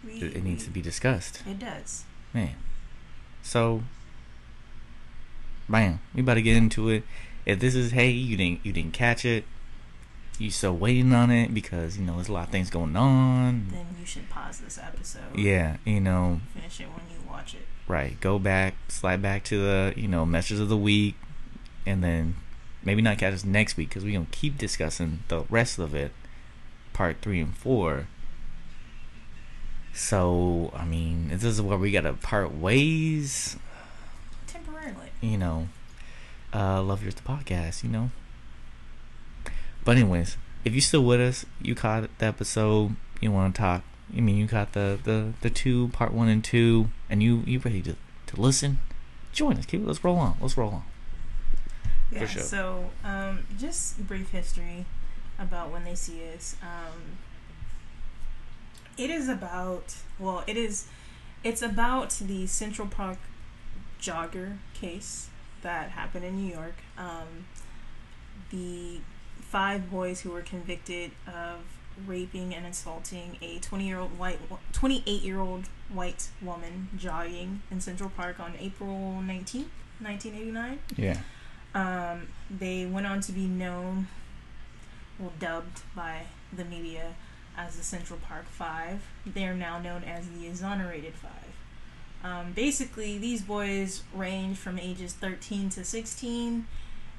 We, it, it needs to be discussed. It does. Man. So bam, we about to get into it. If this is hey, you didn't you didn't catch it, you still waiting on it because, you know, there's a lot of things going on. Then you should pause this episode. Yeah, you know, Finish it when you watch it. right. Go back, slide back to the, you know, messages of the week and then maybe not catch us next week because we're going to keep discussing the rest of it, part three and four. So, I mean, this is where we got to part ways. Temporarily. you know, uh, love yours the podcast, you know. But anyways, if you still with us, you caught the episode, you want to talk. I mean, you caught the the the two part one and two, and you you ready to to listen? Join us. Keep let's roll on. Let's roll on. Yeah. sure. So, um, just brief history about when they see us. Um, it is about well, it is it's about the Central Park jogger case that happened in New York. Um, the five boys who were convicted of raping and assaulting a 20 year old white 28 year old white woman jogging in Central Park on April 19th 1989 Yeah. um, they went on to be known, well, dubbed by the media as the Central Park Five. They are now known as the Exonerated Five. Um, basically, these boys range from ages 13 to 16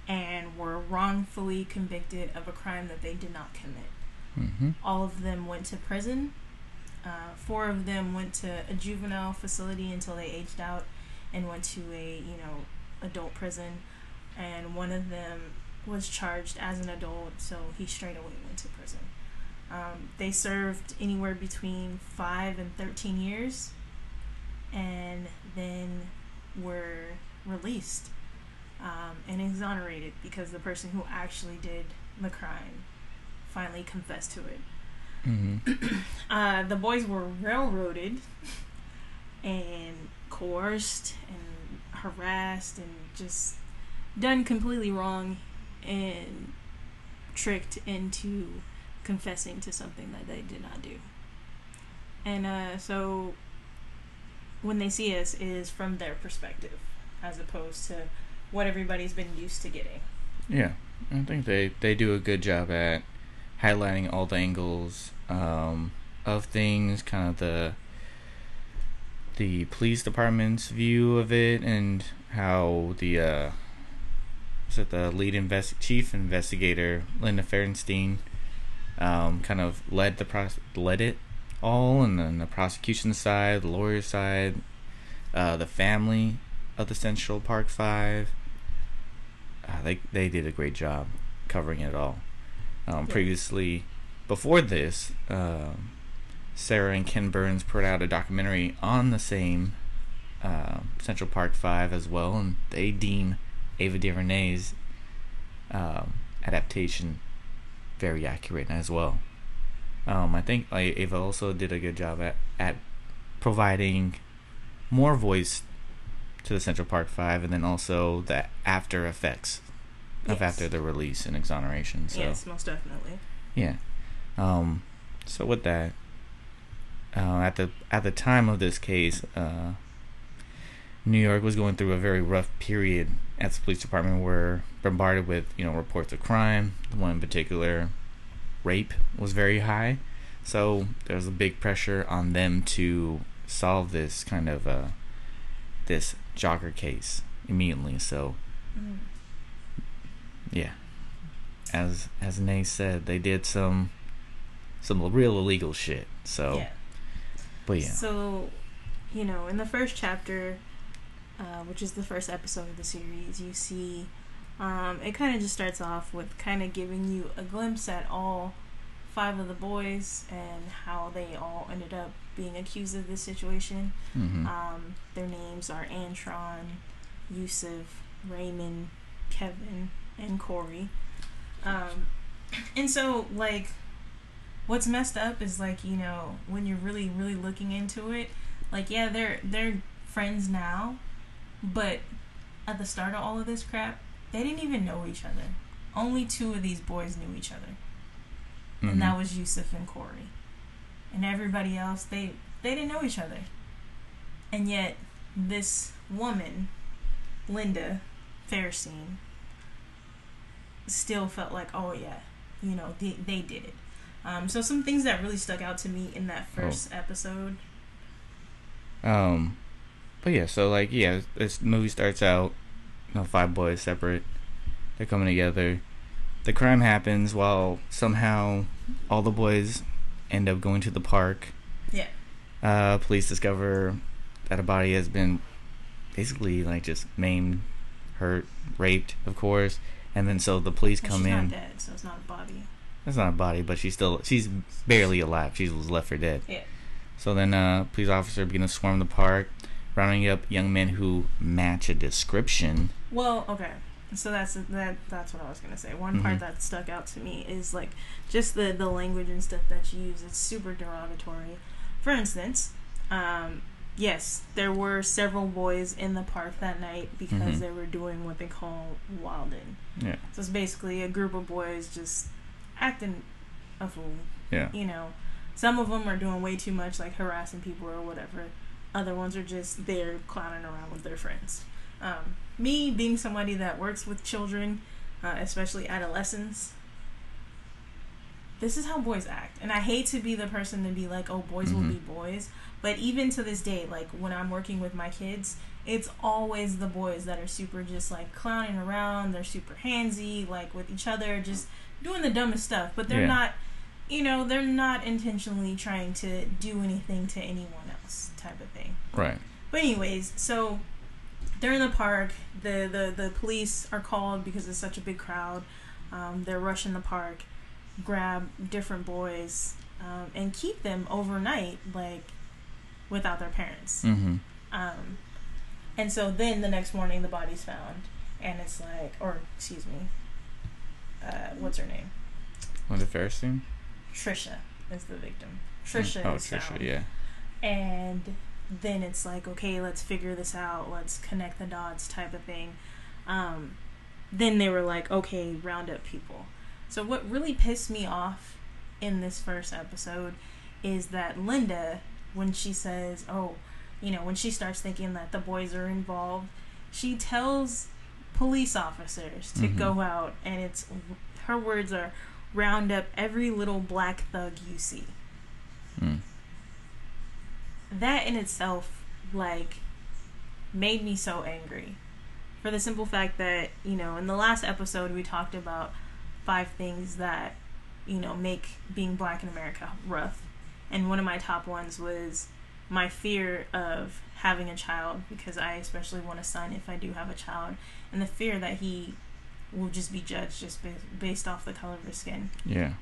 and were wrongfully convicted of a crime that they did not commit. Mm-hmm. All of them went to prison Uh, four of them went to a juvenile facility until they aged out, and went to a you know adult prison, and one of them was charged as an adult, so he straight away went to prison. Um, they served anywhere between five and thirteen years, and then were released um, and exonerated because the person who actually did the crime finally confessed to it. Mm-hmm. [CLEARS THROAT] Uh, the boys were railroaded and coerced and harassed and just done completely wrong and tricked into confessing to something that they did not do. And uh, so when they see us, it is from their perspective as opposed to what everybody's been used to getting. Yeah, I think they they do a good job at highlighting all the angles um, of things, kind of the the police department's view of it, and how the uh, is it the lead invest chief investigator Linda Fairstein um, kind of led the pros- led it all, and then the prosecution side, the lawyer side, uh, the family of the Central Park Five. Uh, they they did a great job covering it all. Um, Yeah. Previously, before this, um Sarah and Ken Burns put out a documentary on the same uh, Central Park Five as well, and they deem Ava DuVernay's um, adaptation very accurate as well. Um, I think Ava also did a good job at, at providing more voice to the Central Park Five, and then also the after effects of Yes. after the release and exoneration. So Yes, most definitely. yeah. Um, so with that, uh, at the at the time of this case, uh, New York was going through a very rough period at the police department. Were bombarded with you know reports of crime. The One in particular, rape was very high. So there was a big pressure on them to solve this kind of uh, this jogger case immediately. So Mm. yeah, as as Nay said, they did some some real illegal shit. So, Yeah. but yeah, So, you know, in the first chapter, uh, which is the first episode of the series, you see um, it kind of just starts off with kind of giving you a glimpse at all five of the boys and how they all ended up being accused of this situation. hmm Um, their names are Antron, Yusuf, Raymond, Kevin, and Corey. Um, and so, like, what's messed up is like you know when you're really really looking into it, like yeah they're they're friends now, but at the start of all of this crap, they didn't even know each other. Only two of these boys knew each other, Mm-hmm. and that was Yusuf and Corey. And everybody else, they they didn't know each other. And yet, this woman, Linda Fairstein, still felt like, oh yeah, you know, they, they did it. Um, so some things that really stuck out to me in that first episode. Um, but yeah, so like yeah, this movie starts out, you know, five boys separate, they're coming together. The crime happens while somehow all the boys end up going to the park. Yeah. Uh, police discover that a body has been basically like just maimed, hurt, raped, of course, and then so the police And come she's in. not dead, so it's not a body. That's not a body, but she's still she's barely alive. She was left for dead. Yeah. So then, uh, police officer begin to swarm the park, rounding up young men who match a description. Well, okay. So that's that. That's what I was gonna say. One part Mhm. that stuck out to me is like just the the language and stuff that you use. It's super derogatory. For instance, um, yes, there were several boys in the park that night because Mhm. they were doing what they call wilding. Yeah, So it's basically a group of boys just acting a fool. yeah, You know, some of them are doing way too much, like harassing people or whatever. Other ones are just there clowning around with their friends. Um, me being somebody that works with children, uh, especially adolescents, this is how boys act. And I hate to be the person to be like, oh, boys will Mhm. be boys. But even to this day, like when I'm working with my kids, it's always the boys that are super just like clowning around. They're super handsy, like with each other, just doing the dumbest stuff. But they're Yeah. not you know, they're not intentionally trying to do anything to anyone else, type of thing. Right. But anyways, so they're in the park. The the the police are called because it's such a big crowd. Um, they're rushing the park, grab different boys, um, and keep them overnight, like without their parents. Mm-hmm. Um, and so then the next morning, the body's found, and it's like, or excuse me, uh, what's her name? Was it Fairstein? Trisha is the victim. Trisha Oh, is Trisha. found. Yeah. and then it's like okay let's figure this out let's connect the dots type of thing um, then they were like okay round up people so what really pissed me off in this first episode is that linda when she says oh you know when she starts thinking that the boys are involved she tells police officers to Mhm. go out and it's her words are round up every little black thug you see Mm. That in itself like made me so angry. For the simple fact that you know in the last episode we talked about five things that you know make being black in america rough. And one of my top ones was my fear of having a child because i especially want a son if i do have a child. And the fear that he will just be judged just based off the color of his skin. Yeah.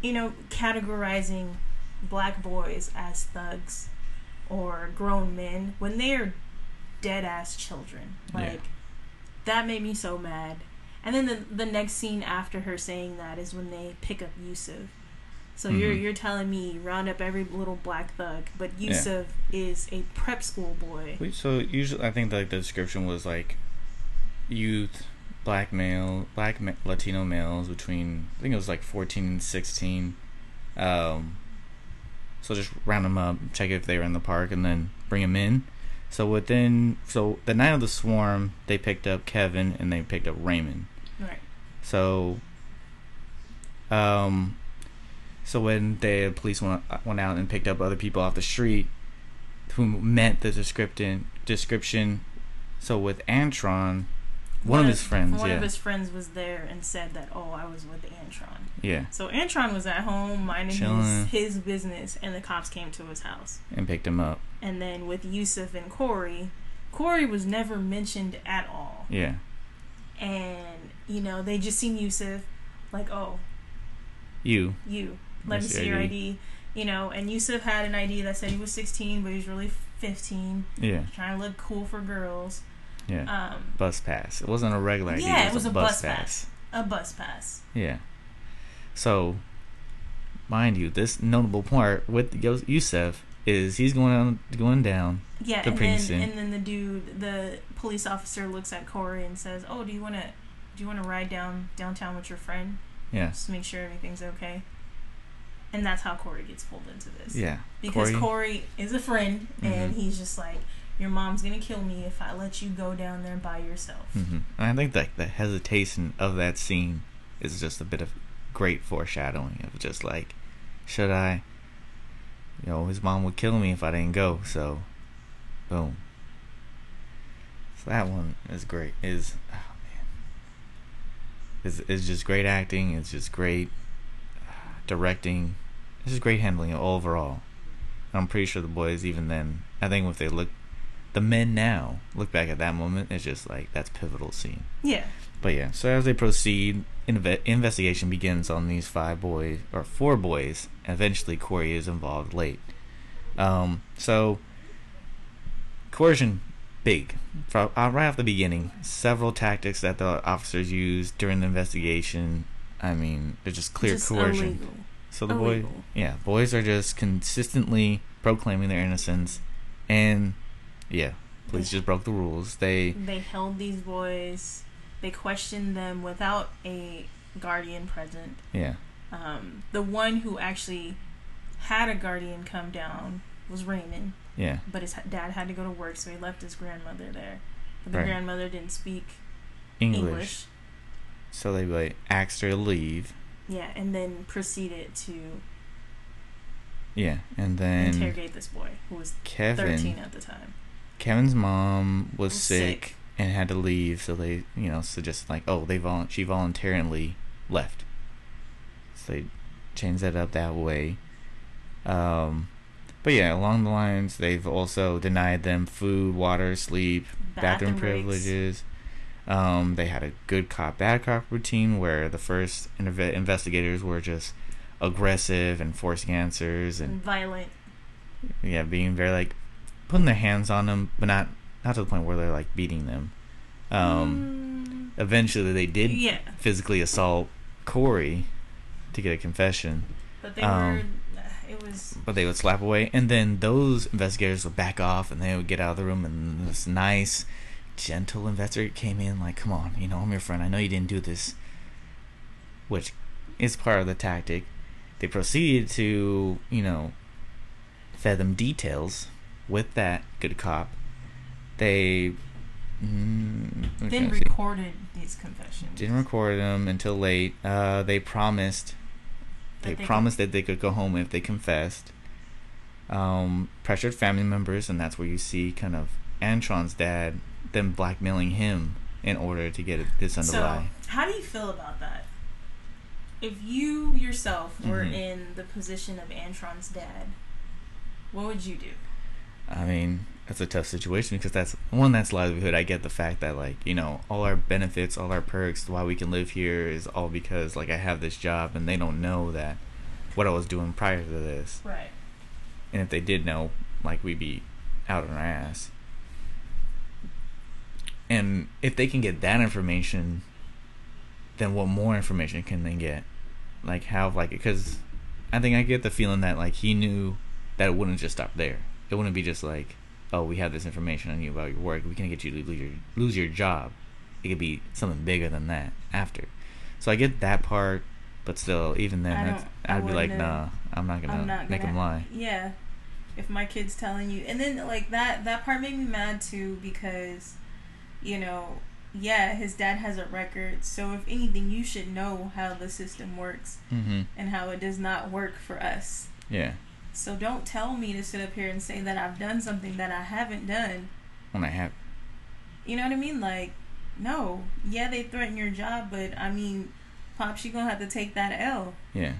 you know, categorizing black boys as thugs or grown men when they are dead ass children. Yeah. Like that made me so mad. And then the the next scene after her saying that is when they pick up Yusuf. So you're Mhm. you're telling me round up every little black thug, but Yeah. Yusuf is a prep school boy. So usually I think like the description was like youth, black male, black ma- Latino males between I think it was like 14 and 16. Um, so just round them up, check if they were in the park, and then bring them in. So within so the night of the swarm, they picked up Kevin and they picked up Raymond. Right. So, um, so when the police went went out and picked up other people off the street who met the description description, so with Antron, one, of his friends, One yeah, of his friends was there and said that, "Oh, I was with Antron." yeah, So Antron was at home minding his, his business, and the cops came to his house. and picked him up, And then with Yusuf and Corey, Corey was never mentioned at all. yeah, And, you know, they just seen Yusuf, like, oh, you, you, let me That's see your ID. ID. You know, and Yusuf had an ID that said he was 16, but he was really 15, yeah, trying to look cool for girls. Yeah. Um, bus pass. It wasn't a regular ID. Yeah, it was, a, bus, pass. a bus pass. Yeah. So, mind you, this notable part with Yusuf is he's going on, going down. Yeah, The and then and then the dude, the police officer, looks at Corey and says, "Oh, do you want to, do you want to ride down downtown with your friend Yeah, just to make sure everything's okay?" And that's how Corey gets pulled into this. yeah. because Corey- Corey, is a friend, and Mhm. he's just like, "Your mom's gonna kill me if I let you go down there by yourself." Mm-hmm. I think that the hesitation of that scene is just a bit of great foreshadowing of just like, should I? You know, his mom would kill me if I didn't go. So, boom. So that one is great. Is oh man, is is just great acting. It's just great uh, directing. It's just great handling overall. I'm pretty sure the boys even then. I think if they look, the men now look back at that moment, it's just like that's pivotal scene. Yeah, But yeah, so as they proceed, inve- investigation begins on these five boys or four boys. Eventually, Corey is involved late. Um, so coercion, big. From, uh, right off the beginning, several tactics that the officers used during the investigation. I mean, they're just clear just coercion. illegal. So the boy, yeah, boys are just consistently proclaiming their innocence, and yeah, police just broke the rules. They They held these boys. They questioned them without a guardian present. yeah, Um, the one who actually had a guardian come down was Raymond, yeah, but his dad had to go to work, so he left his grandmother there. But the Right. grandmother didn't speak English. English. So they like asked her to leave. Yeah, and then proceeded to Yeah, and then interrogate this boy who was Kevin, 13 at the time. Kevin's mom was, Was sick, sick. and had to leave. So they, you know, suggested like, oh, they vol- she voluntarily left. So they change that up that way. Um, but yeah, along the lines, they've also denied them food, water, sleep, bathroom, Bathroom privileges. Um, they had a good cop, bad cop routine where the first inve- investigators were just aggressive and forcing answers and Violent. yeah, being very like putting their hands on them, but not not to the point where they're like beating them. Um, Mm, eventually, they did yeah, physically assault Corey to get a confession, but they um, were. It was. but they would slap away, and then those investigators would back off, and they would get out of the room, and this nice, gentle investigator came in, like, "Come on, you know, I'm your friend. I know you didn't do this," which is part of the tactic. They proceeded to, you know, fed them details with that good cop. They mm, Then recorded these confessions. didn't record them until late. Uh, they promised. They, That they promised that they could go home if they confessed. Um, pressured family members, and that's where you see kind of Antron's dad them blackmailing him in order to get this under So, how do you feel about that? If you yourself were Mhm. in the position of Antron's dad, what would you do? I mean, that's a tough situation because that's one that's livelihood. I get the fact that like you know all our benefits, all our perks, why we can live here is all because like I have this job, and they don't know that what I was doing prior to this. Right. And if they did know, like we'd be out on our ass. And if they can get that information, then what more information can they get? Like how like because I think I get the feeling that like he knew that it wouldn't just stop there. It wouldn't be just like, oh, we have this information on you about your work. We can get you to lose your lose your job. It could be something bigger than that after. So I get that part, but still, even then, I that's, don't- I I'd be like, have- nah, I'm not gonna I'm not make gonna him lie. Yeah. If my kid's telling you, and then like that that part made me mad too because, you know, yeah, his dad has a record. So if anything, you should know how the system works Mm-hmm. and how it does not work for us. Yeah. So don't tell me to sit up here and say that I've done something that I haven't done. When I have, You know what I mean? Like, no. Yeah, they threaten your job, but I mean, Pops, you gonna have to take that L yeah,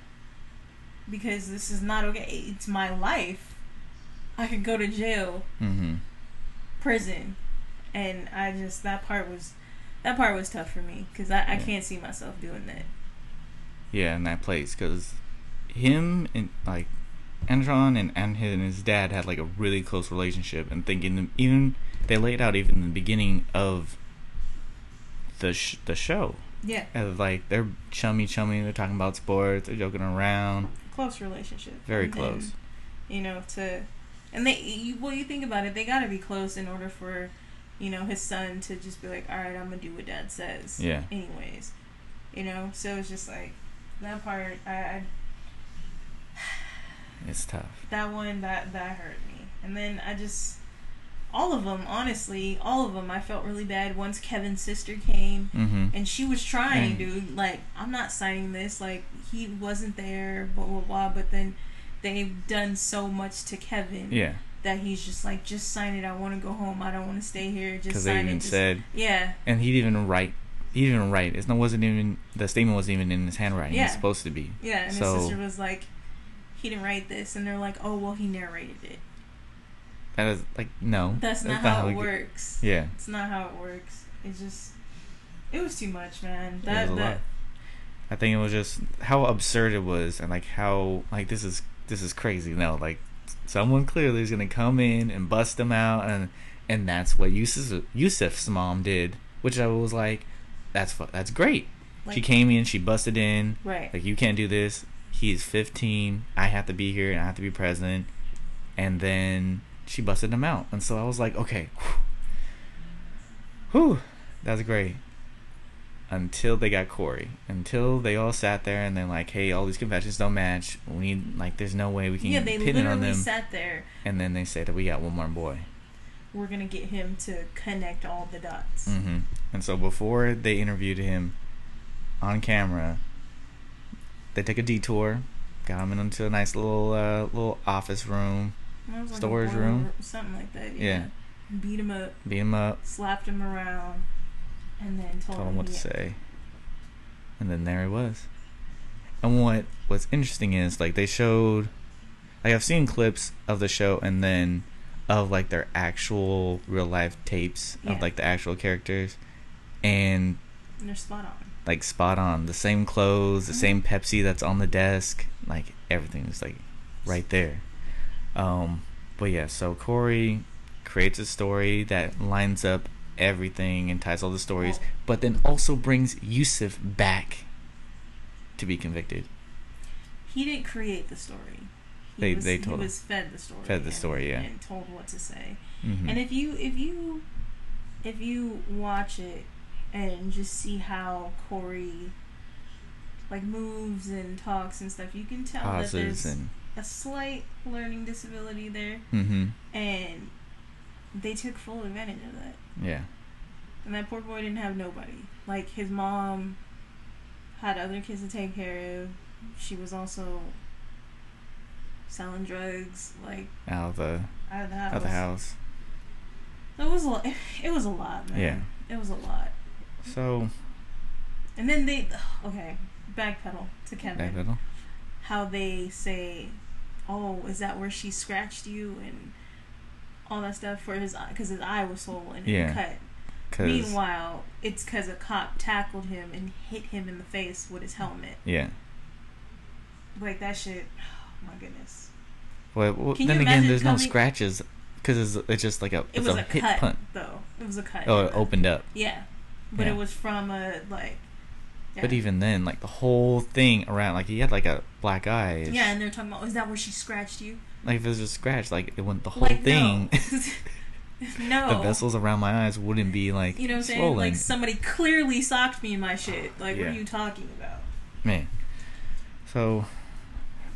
because this is not okay. It's my life. I could go to jail, mm-hmm. prison, and I just that part was that part was tough for me because I, I Yeah. can't see myself doing that. yeah, in that place, because him and like Antron and and his, and his dad had like a really close relationship, and thinking even they laid out even in the beginning of the sh- the show, Yeah, as like they're chummy chummy, they're talking about sports, they're joking around, close relationship. very And then, close. you know, to and they you, well, you think about it, they got to be close in order for you know his son to just be like, all right, I'm gonna do what dad says. Yeah. Anyways, you know, so it's just like that part. I, I It's tough. that one that that hurt me, and then I just all of them, honestly, all of them, I felt really bad once Kevin's sister came. Mm-hmm. And she was trying, dude. Like, I'm not signing this. Like, he wasn't there, blah, blah, blah. But then they've done so much to Kevin Yeah, that he's just like, just sign it. I want to go home. I don't want to stay here. Just because they sign even it. Just, said, yeah, and he didn't even write. He didn't even write. It wasn't even the statement wasn't even in his handwriting. Yeah. It's supposed to be. yeah. And So- his sister was like, he didn't write this. And they're like, oh, well, he narrated it. That is like no. That's, not, how, it we- works. Yeah. It's not how it works. It just, it was too much, man. It That, that, lot. I think it was just how absurd it was, and like how like this is this is crazy. No, like someone clearly is gonna come in and bust them out, and and that's what Yusuf Yusuf's mom did, which I was like, that's that's great. she came in, she busted in, right. like you can't do this. He is 15. I have to be here and I have to be present. And then she busted him out, and so I was like, okay, whew, whew that's great. Until they got Corey, until they all sat there and they're like, hey, all these confessions don't match. We need like, there's no way we can Yeah, they pin it on literally them. sat there. and then they say that we got one more boy. We're going to get him to connect all the dots. hmm And so before they interviewed him on camera, they took a detour, got him into a nice little uh, little office room, like Storage room? something like that. Yeah. Yeah. Beat him up, beat him up, slapped him around, and then told, told him what to say, and then there he was. And what what's interesting is like they showed, like I've seen clips of the show and then of like their actual real life tapes Yeah. of like the actual characters, and And they're spot on. Like spot on the same clothes, the Mhm. same Pepsi that's on the desk, like everything is like right there. Um, but yeah, so Corey creates a story that lines up everything and ties all the stories, but then also brings Yusuf back to be convicted. He didn't create the story. He They- was, they told he was fed the story. Fed the and- story, yeah. And told what to say. Mhm. And if you if you if you watch it and just see how Corey like moves and talks and stuff, you can tell that there's and a slight learning disability there, mm-hmm. and they took full advantage of that. yeah, And that poor boy didn't have nobody. Like his mom had other kids to take care of. She was also selling drugs, like out of the out of the house. out of the house. It was a. [LAUGHS] It was a lot, man. Yeah. It was a lot. So And then they okay, backpedal to Kevin. backpedal. How they say, "Oh, is that where she scratched you?" and all that stuff for his eye because his eye was swollen and Yeah. cut. Cause Meanwhile, it's because a cop tackled him and hit him in the face with his helmet. yeah. Like that shit. Oh my goodness. Well, well then again, imagine there's no scratches because it's, it's just like a It it's was a, a, hit cut punt. though. It was a cut. Oh, it opened up. Yeah, but Yeah. it was from a like. Yeah. But even then, like the whole thing around, like he had like a black eye. Yeah, and they're talking about, is that where she scratched you? Like if it was a scratch, like it went the whole like, thing. [LAUGHS] [LAUGHS] No. no. the vessels around my eyes wouldn't be like You know what I'm saying? swollen. Like somebody clearly socked me in my shit. Like, what are you talking about? Man. So,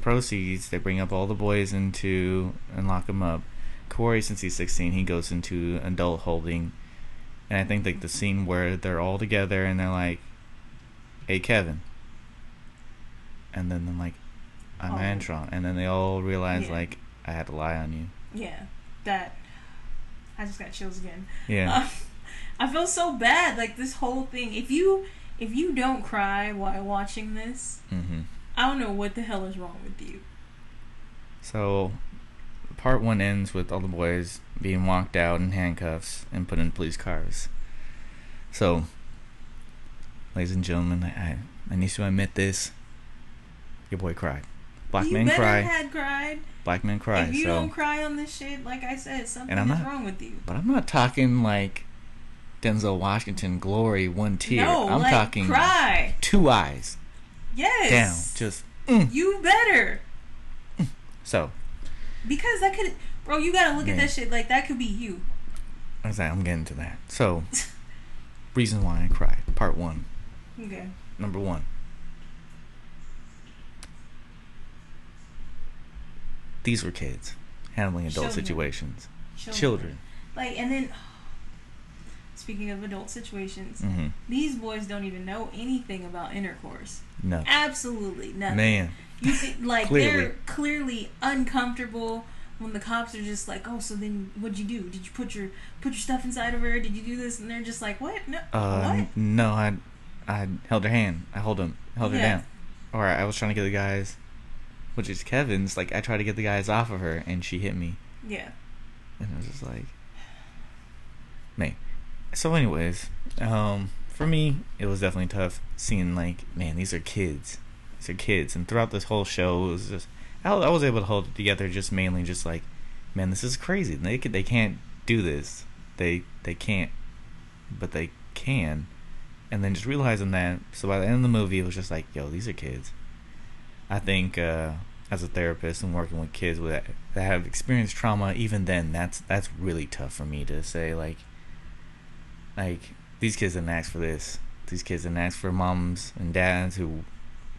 proceeds, they bring up all the boys into and lock them up. Corey, since he's 16, he goes into adult holding. And I think like the scene where they're all together and they're like, hey, Kevin. And then they're like, I'm Oh. Antron. And then they all realize, Yeah. like, I had to lie on you. Yeah, that. I just got chills again. Yeah. Um, I feel so bad. Like this whole thing. If you if you don't cry while watching this, hmm I don't know what the hell is wrong with you. So, part one ends with all the boys being walked out in handcuffs and put in police cars. So, ladies and gentlemen, I, I need to admit this. Your boy cried. Black you men cry. had cried. Black men cry. if you so, don't cry on this shit, like I said, something I'm is not- wrong with you. but I'm not talking like Denzel Washington glory one tear. no, I'm like, talking cry. two eyes Yes. down. Just mm. You better. so. Because that could, bro. You gotta look Man. at that shit like that could be you. I was like, I'm getting to that. So, [LAUGHS] reason why I cried. Part one. Okay. Number one. These were kids handling adult Children. situations. Children. Children. Like, and then, [SIGHS] speaking of adult situations, hmm these boys don't even know anything about intercourse. No. Absolutely nothing. Man. You think [LAUGHS] like Clearly. they're clearly uncomfortable when the cops are just like, "Oh, so then what'd you do? Did you put your put your stuff inside of her? Did you do this?" And they're just like, "What? No, Uh, what?" no, I, I held her hand. I hold him, held her down. Or I was trying to get the guys, which is Kevin's. Like I tried to get the guys off of her, and she hit me, Yeah. and I was just like, [SIGHS] man. So, anyways, um, for me, it was definitely tough seeing like, man, these are kids. These are kids, and throughout this whole show, it was just I, I was able to hold it together, just mainly just like, man, this is crazy. They could, they can't do this. They they can't, but they can. And then just realizing that, so by the end of the movie, it was just like, yo, these are kids. I think uh, as a therapist and working with kids with that have experienced trauma, even then, that's that's really tough for me to say. Like, like these kids didn't ask for this. These kids didn't ask for moms and dads who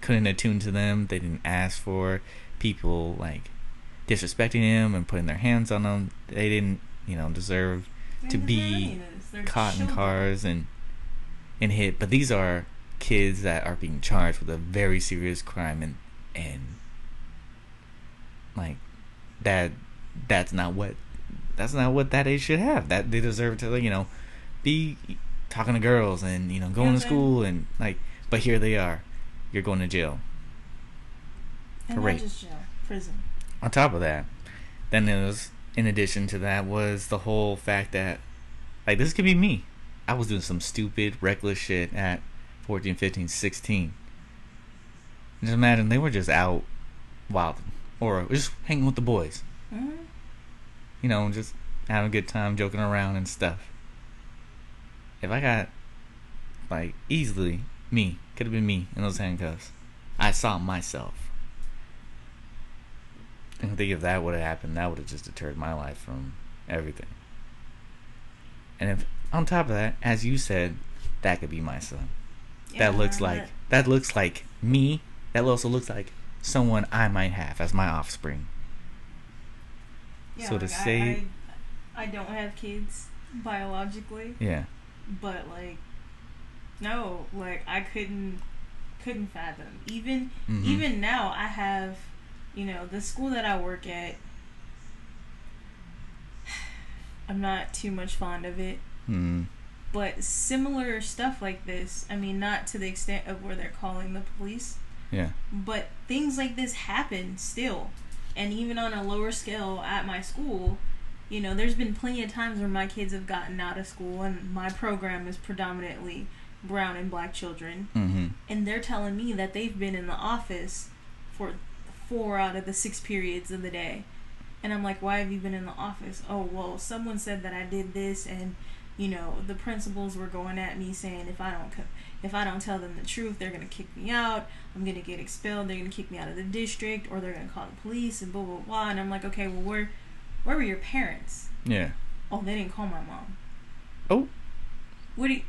couldn't attune to them. They didn't ask for people like disrespecting them and putting their hands on them. They didn't, you know, deserve to be deserve any of this. They're caught in cars and and hit. But these are kids that are being charged with a very serious crime and and like that that's not what that's not what that age should have. That they deserve to you know be talking to girls and you know going what to school and like but here they are. You're going to jail. And For not rape. just jail, prison. on top of that, then there was in addition to that was the whole fact that like this could be me. I was doing some stupid, reckless shit at 14, 15, 16. Just imagine they were just out wilding or just hanging with the boys. hmm You know, just having a good time, joking around and stuff. If I got like easily me, could have been me in those handcuffs. I saw myself. And I think if that would have happened, that would have just deterred my life from everything. And if on top of that, as you said, that could be my son. Yeah, that looks like that looks like me. That also looks like someone I might have as my offspring. Yeah, so to like, I- say- I, I don't have kids biologically, Yeah. But like, no, like I couldn't couldn't fathom. Even Mhm. even now, I have, you know, the school that I work at. [SIGHS] I'm not too much fond of it. Hmm. but similar stuff like this i mean not to the extent of where they're calling the police Yeah. but things like this happen still and even on a lower scale at my school you know there's been plenty of times where my kids have gotten out of school and my program is predominantly brown and black children Mm-hmm. and they're telling me that they've been in the office for four out of the six periods of the day. And I'm like, why have you been in the office? Oh, well, someone said that I did this, and you know the principals were going at me saying if I don't co- if I don't tell them the truth, they're gonna kick me out. I'm gonna get expelled. They're gonna kick me out of the district, or they're gonna call the police and blah blah blah. And I'm like, okay, well, where where were your parents? Yeah. Oh, they didn't call my mom. Oh. What do you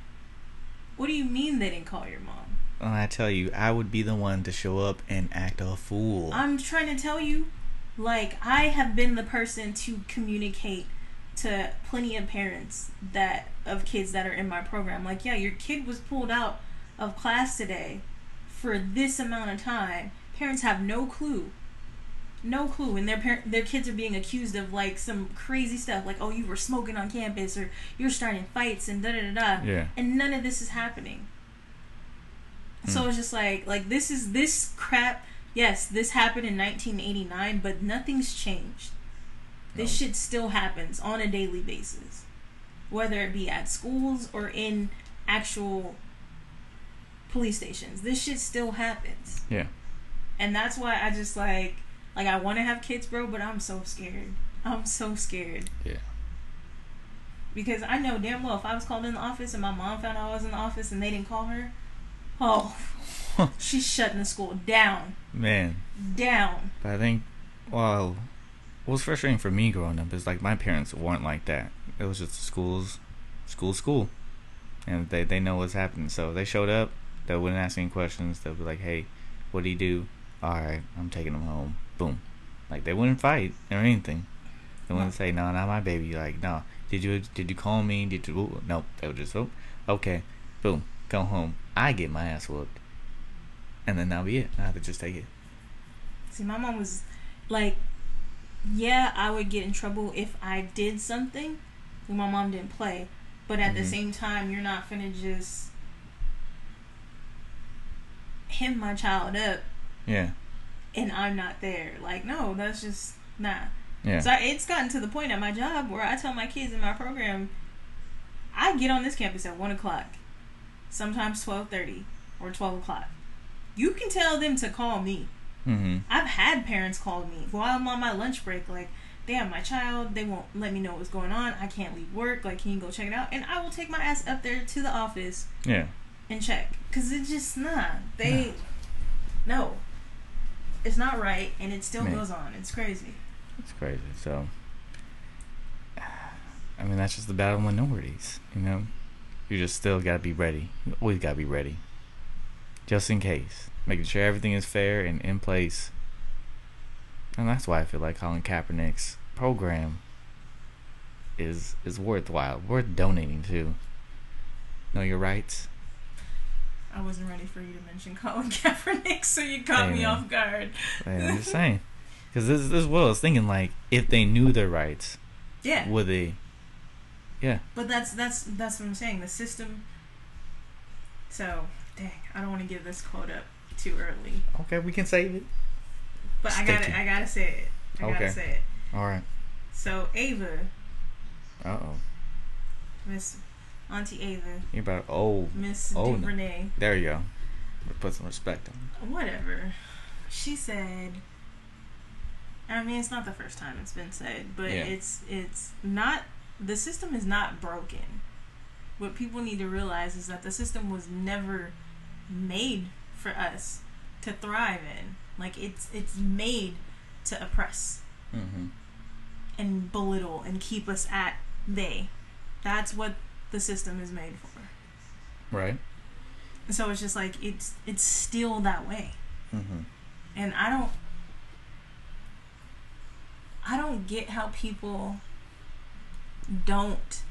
What do you mean they didn't call your mom? Well, I tell you, I would be the one to show up and act a fool. I'm trying to tell you, like, I have been the person to communicate to plenty of parents that of kids that are in my program. Like, yeah, your kid was pulled out of class today for this amount of time. Parents have no clue. No clue, and their par- their kids are being accused of like some crazy stuff, like oh you were smoking on campus or you're starting fights and da da da da, Yeah. and none of this is happening. So Hmm. it's just like like this is this crap. Yes, this happened in 1989, but nothing's changed. This shit still happens on a daily basis, whether it be at schools or in actual police stations. This shit still happens, Yeah. and that's why I just like like I want to have kids, bro, but I'm so scared. I'm so scared Yeah. because I know damn well if I was called in the office and my mom found out I was in the office and they didn't call her, oh, [LAUGHS] she's shutting the school down, Man. down. But I think, well, what was frustrating for me growing up is like my parents weren't like that. It was just schools, school, school, and they they know what's happening. So they showed up. They wouldn't ask any questions. They'd be like, "Hey, what do you do?" All right, I'm taking them home. Boom. Like they wouldn't fight or anything. They wouldn't say, "No, not my baby." Like, no. Did you did you call me? Did you? Ooh, nope. They would just, oh, okay, boom, go home. I get my ass whooped, and then that'll be it. I have to just take it. See, my mom was like, yeah, I would get in trouble if I did something. My mom didn't play, but at the Mhm. same time, you're not gonna just hem my child up Yeah. And I'm not there. Like, no, that's just nah. Yeah. So I, it's gotten to the point at my job where I tell my kids in my program, I get on this campus at one o'clock, sometimes twelve thirty or twelve o'clock. You can tell them to call me. mm-hmm. I've had parents call me while I'm on my lunch break, like, damn, my child, they won't let me know what's going on. I can't leave work. Like, can you go check it out? And I will take my ass up there to the office Yeah. and check. Because it's just not. They, no. It's not right, and it still Man. goes on. It's crazy. It's crazy. So, I mean, that's just the battle of minorities. You know, you just still gotta be ready. You always gotta be ready, just in case. Making sure everything is fair and in place. And that's why I feel like Colin Kaepernick's program is is worthwhile, worth donating to. Know your rights. I wasn't ready for you to mention Colin [LAUGHS] Kaepernick, so you caught Hey, me man. off guard. Like, I'm just [LAUGHS] saying, because this this is what I was thinking. Like, if they knew their rights, Yeah, would they? Yeah. but that's that's that's what I'm saying. The system. So, dang, I don't want to give this quote up too early. Okay, we can save it. But I gotta, to- I gotta say it. I Okay. gotta say it. All right. So Ava, Uh oh. Miss Auntie Ava, You about oh Miss Oh. DuVernay, there you go. Put some respect on. whatever. She said. I mean, it's not the first time it's been said, but Yeah. it's it's not. The system is not broken. What people need to realize is that the system was never made for us to thrive in. Like it's it's made to oppress. Mm-hmm. and belittle and keep us at bay. That's what the system is made for. Right. So it's just like it's it's still that way. Mm-hmm. And I don't I don't get how people don't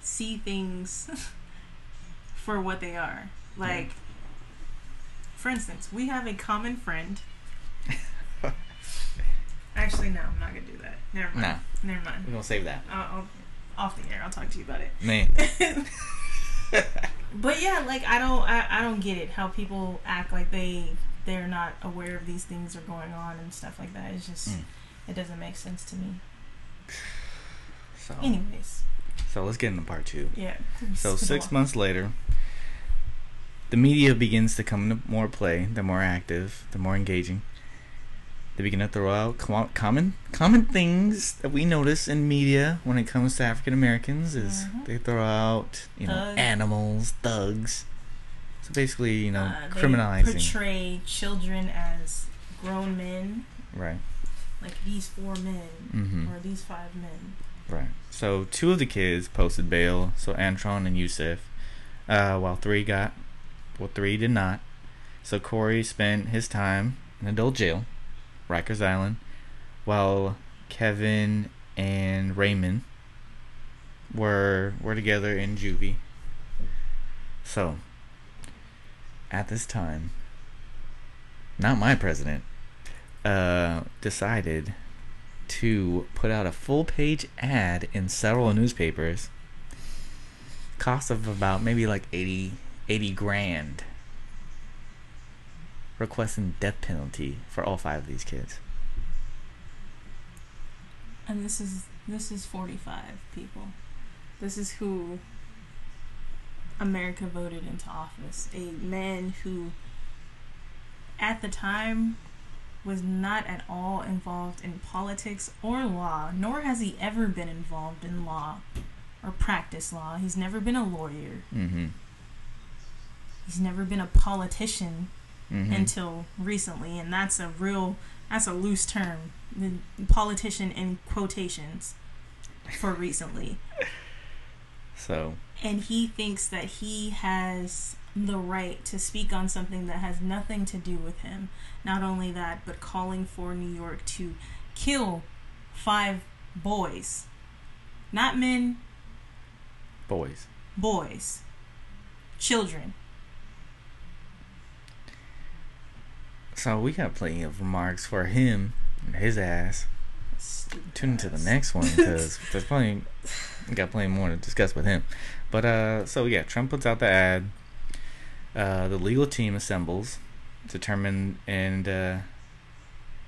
see things [LAUGHS] for what they are. Like for instance, we have a common friend. [LAUGHS] Actually, no, I'm not gonna do that. Never mind. Nah. Never mind. We're gonna save that. I'll, I'll, off the air, I'll talk to you about it. Man. [LAUGHS] But yeah, like I don't, I, I don't get it how people act like they they're not aware of these things are going on and stuff like that. It's just Mm. it doesn't make sense to me. So Anyways, so let's get into part two. yeah. So six off. months later, the media begins to come into more play. They're more active. They're more engaging. They begin to throw out com- common common things that we notice in media when it comes to African Americans. Is Mhm. they throw out you know Thugs. animals, thugs. So basically, you know, Uh, they criminalizing. portray children as grown men, right. like these four men Mm-hmm. or these five men. Right. So two of the kids posted bail. So Antron and Yusuf, uh, while three got, well, three did not. So Corey spent his time in adult jail, Rikers Island, while Kevin and Raymond were were together in juvie. So at this time, not my president, uh, decided to put out a full page ad in several newspapers. Cost of about maybe like 80, 80 grand. Requesting death penalty for all five of these kids. And this is this is 45 people. This is who America voted into office. A man who at the time was not at all involved in politics or law, nor has he ever been involved in law or practice law. He's never been a lawyer. Mm-hmm. He's never been a politician mm-hmm. until recently, and that's a real that's a loose term. The politician in quotations for recently. [LAUGHS] so, And he thinks that he has the right to speak on something that has nothing to do with him. Not only that, but calling for New York to kill five boys. Not men, boys. boys. Children. So we got plenty of remarks for him and his ass. Stupid Tune into the next one because [LAUGHS] there's plenty. We got plenty more to discuss with him. But uh, so yeah, Trump puts out the ad. Uh, the legal team assembles, determine, and uh,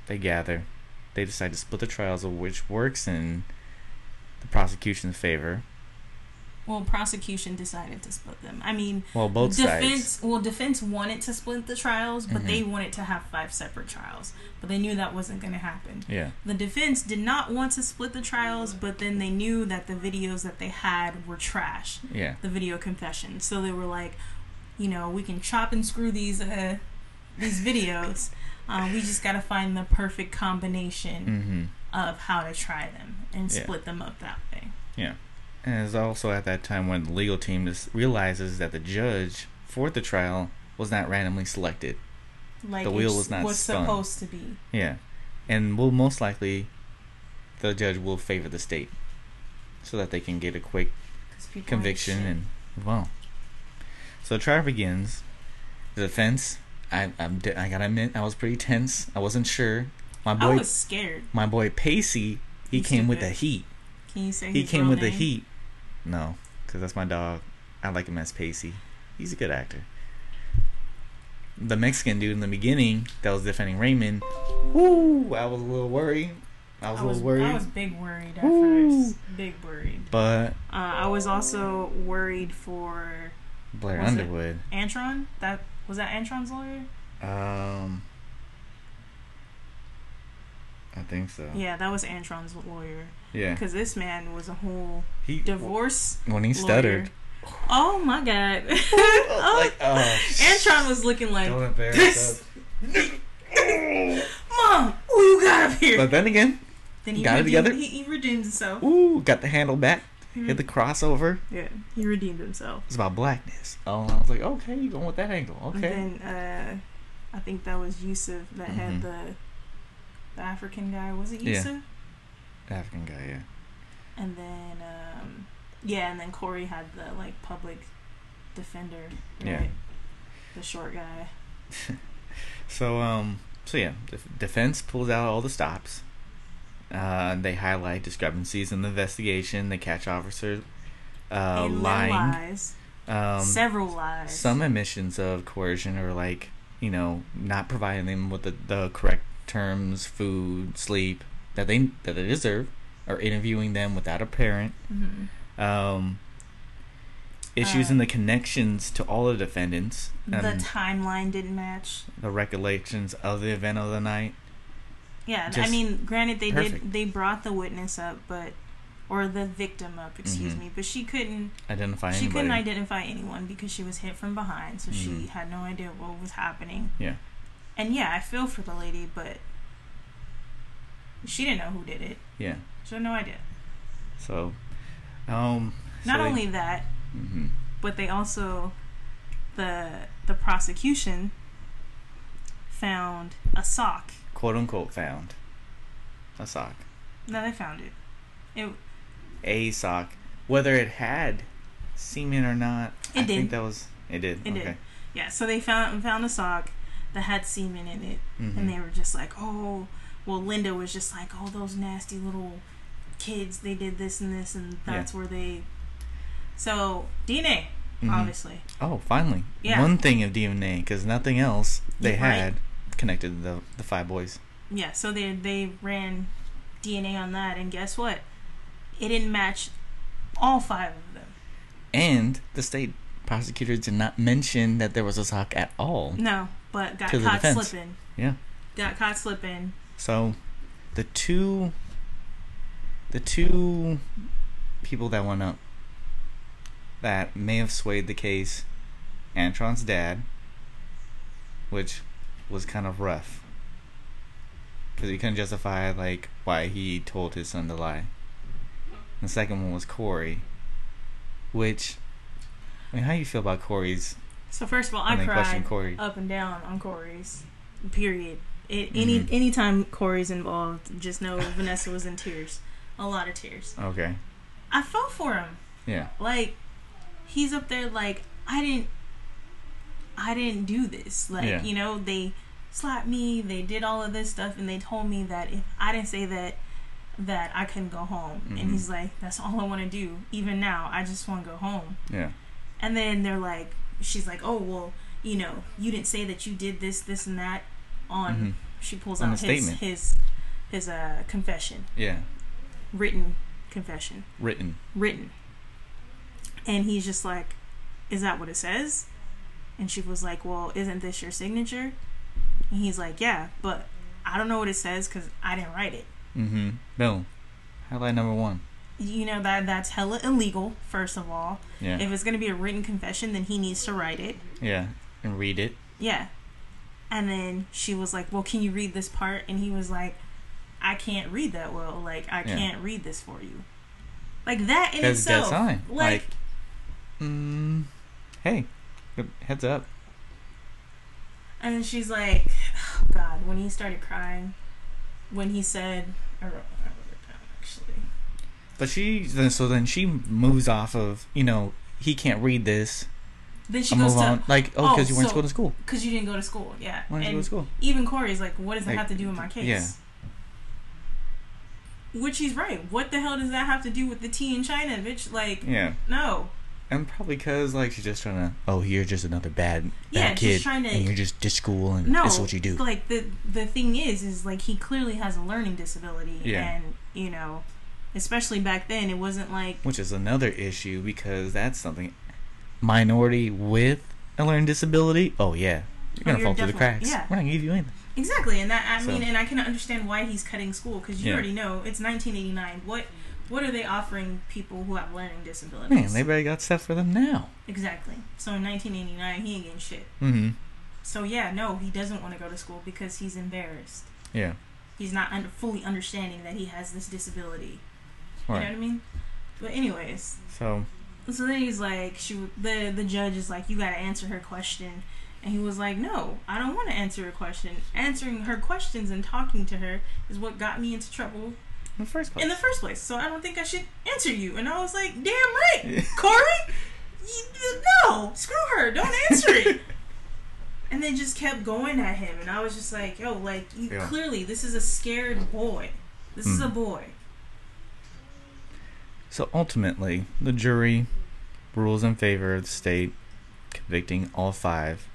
they gather. They decide to split the trials, of which works in the prosecution's favor. Well, prosecution decided to split them. I mean, Well, both defense sides. well defense wanted to split the trials but Mhm. they wanted to have five separate trials but they knew that wasn't going to happen Yeah. the defense did not want to split the trials but then they knew that the videos that they had were trash Yeah. the video confessions so they were like you know we can chop and screw these uh these videos uh, we just got to find the perfect combination Mm-hmm. of how to try them and Yeah. split them up that way Yeah. And it's also at that time when the legal team realizes that the judge for the trial was not randomly selected. like The wheel was not was spun. supposed to be Yeah. And will most likely the judge will favor the state so that they can get a quick conviction and well. So the trial begins. The defense, I I'm, I gotta admit, I was pretty tense. I wasn't sure. My boy I was scared. my boy Pacey, he He's came with the heat. Can you say He came with the heat. No, because that's my dog. I like him as Pacey. He's a good actor. The Mexican dude in the beginning that was defending Raymond, Woo! I was a little worried. I was I a was, little worried. I was big worried at Woo. first. Big worried. but Uh, I was also worried for Blair Was it? Underwood. Antron. That was that Antron's lawyer. Um, I think so. Yeah, that was Antron's lawyer. Yeah. Because this man was a whole He divorce. when he lawyer. stuttered. Oh my god. [LAUGHS] oh, like, oh, Antron was looking like, us. [LAUGHS] Mom, who you got up here? But then again, then he got it redeemed, together? He, he redeemed himself. ooh, got the handle back. Mm-hmm. Hit the crossover. Yeah, he redeemed himself. It's about blackness. Oh, I was like, okay, you going with that angle? Okay. And then uh, I think that was Yusuf that Mhm. had the the African guy. Was it Yeah. African guy, yeah. And then um, yeah, and then Corey had the like public defender. Right? Yeah. The short guy. [LAUGHS] So um, so yeah, the defense pulls out all the stops. Uh, they highlight discrepancies in the investigation. They catch officers uh, lying. lies. Um, Several lies. some admissions of coercion or like you know not providing them with the, the correct terms, food, sleep that they that they deserve, or interviewing them without a parent. Mhm. Um, issues Uh, in the connections to all the defendants The timeline didn't match. the recollections of the event of the night. Yeah, I mean, granted they perfect. did they brought the witness up, but or the victim up, excuse Mhm. me, but she couldn't Identify she anybody. couldn't identify anyone because she was hit from behind, so she Mhm. had no idea what was happening. Yeah. And yeah, I feel for the lady, but she didn't know who did it. Yeah. She had no idea. So, um, Not so they- only that, Mhm. but they also the the prosecution found a sock. quote unquote found a sock, No, they found it. It a sock, whether it had semen or not. It I did. think that was it. Did It did. okay. yeah. So they found found a sock that had semen in it, Mhm. and they were just like, oh, well, Linda was just like, oh, those nasty little kids, they did this and this, and that's where they. So DNA, Mhm. obviously. Oh, finally, Yeah. one thing of DNA because nothing else they Yeah, right. had connected the the five boys. Yeah. So they they ran DNA on that, and guess what? It didn't match all five of them. And the state prosecutor did not mention that there was a sock at all. No, but got caught slipping. Yeah. Got caught slipping. So, the two, the two people that went up that may have swayed the case, Antron's dad, which was kind of rough because he couldn't justify like why he told his son to lie. The second one was Corey, which, I mean, how do you feel about Corey's? So first of all, I cried Corey. up and down on Corey's. Period. It, any Mhm. anytime Corey's involved, just know Vanessa was in tears, a lot of tears. Okay, I felt for him. yeah, Like he's up there. Like I didn't, I didn't do this. Like Yeah. you know they slapped me. They did all of this stuff, and they told me that if I didn't say that, that I couldn't go home. Mhm. And he's like, that's all I want to do. Even now, I just want to go home. yeah, And then they're like, she's like, oh well, you know, you didn't say that you did this, this, and that. On Mhm. she pulls On out his statement. his his uh confession, yeah, written confession, written. written. And he's just like, is that what it says? And she was like, well, isn't this your signature? And he's like, yeah, but I don't know what it says because I didn't write it. Mm-hmm. No. Highlight number one. You know that that's hella illegal. First of all, Yeah. if it's gonna be a written confession, then he needs to write it. yeah. And read it. Yeah. And then she was like, Well, can you read this part? And he was like, I can't read that well. Like, I Yeah. can't read this for you. Like, that in That's itself. sign. Like, Like, mm, hey, heads up. and then she's like, oh, God, when he started crying, when he said, I wrote, I wrote it down actually. But she, so then she moves off of, you know, he can't read this. Then she I'll goes to. Like, oh, Oh, because you weren't so- going to school. Because you didn't go to school. Yeah. Why didn't you and go to school? even Corey's like, What does that Like, have to do with my case? yeah. Which he's right. What the hell does that have to do with the tea in China, bitch? Like, Yeah. no. And probably because like she's just trying to. Oh, you're just another bad, bad Yeah, kid, just trying to- and you're just ditch school, and No, this is what you do. Like the the thing is, is like he clearly has a learning disability, Yeah. and you know, especially back then, it wasn't like Which is another issue because that's something minority with a learning disability. Oh yeah, you're gonna you're fall through the cracks. yeah. We're not gonna give you anything. exactly, and that I So- mean, and I can understand why he's cutting school because you Yeah. already know it's 1989. What what are they offering people who have learning disabilities? Man, they already got stuff for them now. exactly. So in 1989, he ain't getting shit. Mm-hmm. So yeah, no, he doesn't want to go to school because he's embarrassed. Yeah. He's not under, fully understanding that he has this disability. You know what I mean? But anyways, So So then he's like, she the the judge is like, you got to answer her question, and he was like, no, I don't want to answer her question. Answering her questions and talking to her is what got me into trouble in the first place. in the first place. So I don't think I should answer you. And I was like, damn right, [LAUGHS] Corey. You, no, screw her. Don't answer it. [LAUGHS] and they just kept going at him, and I was just like, yo, like you, Yeah. clearly this is a scared boy. This is a Mm. boy. So ultimately, the jury rules in favor of the state, convicting all five,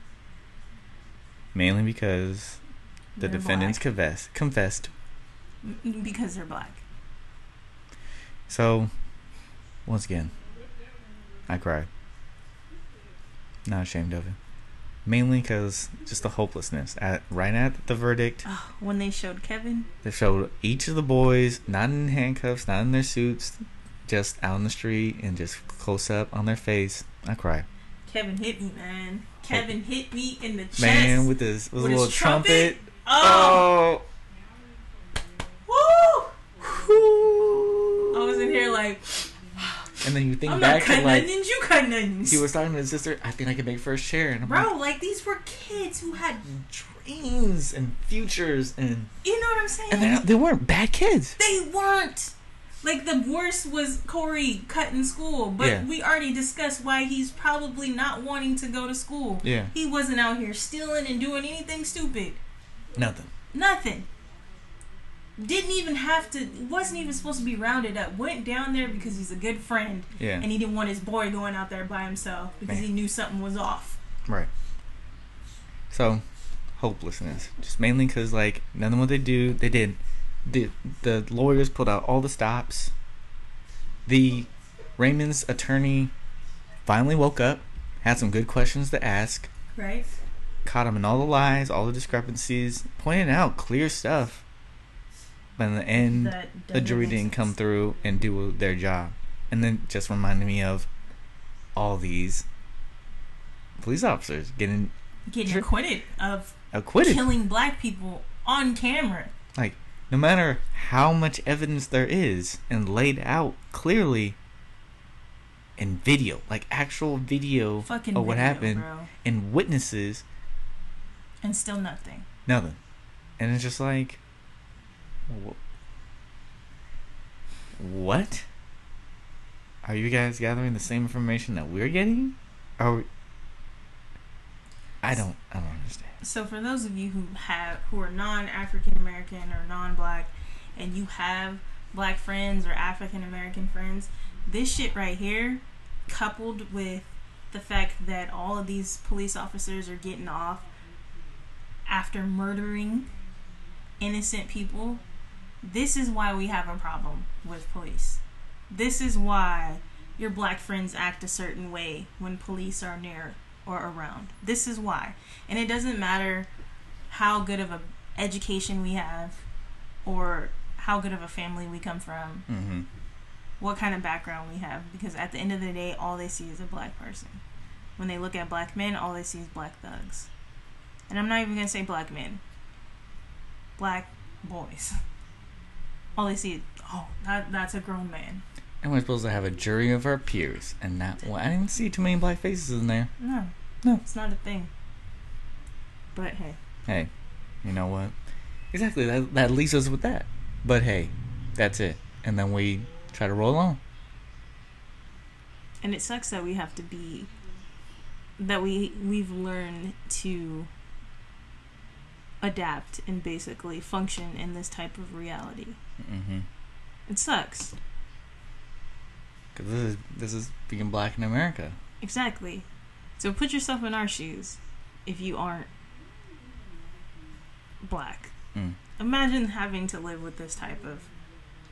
mainly because the They're defendants black. confess, confessed. Mm-hmm, because they're black. So, once again, I cried. Not ashamed of it. Mainly because just the hopelessness. At right at the verdict, Oh, when they showed Kevin, they showed each of the boys not in handcuffs, not in their suits, just out on the street and just close up on their face. I cry. Kevin hit me, man. Kevin hit me in the chest. Man, with his, with With his little trumpet. Oh, Oh. woo! I was in here like, And then you think I'm back to like onions, you cutting onions. he was talking to his sister. I think I can make first chair, and I'm Bro, like these were kids who had, dreams and futures, and you know what I'm saying? and they weren't bad kids. They weren't. Like the worst was Corey cutting school, but Yeah. we already discussed why he's probably not wanting to go to school. Yeah. He wasn't out here stealing and doing anything stupid. Nothing. Nothing. Didn't even have to. Wasn't even supposed to be rounded up. Went down there because he's a good friend, Yeah. and he didn't want his boy going out there by himself because Man. he knew something was off. Right. So, hopelessness. Just mainly because, like, none of what they do, they did. The, the lawyers pulled out all the stops. The Raymond's attorney finally woke up, had some good questions to ask, Right. caught him in all the lies, all the discrepancies, pointed out clear stuff. But in the end, the jury didn't come through and do their job. And then just reminded me of all these police officers getting Getting acquitted of acquitted. killing black people on camera. Like, no matter how much evidence there is and laid out clearly in video, like actual video Fucking of what video, happened, bro. and witnesses, And still nothing. nothing. And it's just like, wh- what? Are you guys gathering the same information that we're getting? Are we- I don't, I don't understand. So for those of you who have who are non-African American or non-black, and you have black friends or African American friends, this shit right here, coupled with the fact that all of these police officers are getting off after murdering innocent people, this is why we have a problem with police. This is why your black friends act a certain way when police are near or around. This is why. And it doesn't matter how good of a education we have or how good of a family we come from, Mm-hmm. what kind of background we have because at the end of the day all they see is a black person. When they look at black men, all they see is black thugs. And I'm not even going to say black men. Black boys. [LAUGHS] All they see is, oh, that, that's a grown man. And we're supposed to have a jury of our peers, and not. Well, I didn't see too many black faces in there. No. No. It's not a thing. But hey. Hey, you know what? Exactly. That that leaves us with that. But hey, that's it. And then we try to roll on. and it sucks that we have to be that we we've learned to adapt and basically function in this type of reality Mm-hmm. it sucks Because this is this is being black in America. Exactly. So put yourself in our shoes if you aren't black. Mm. Imagine having to live with this type of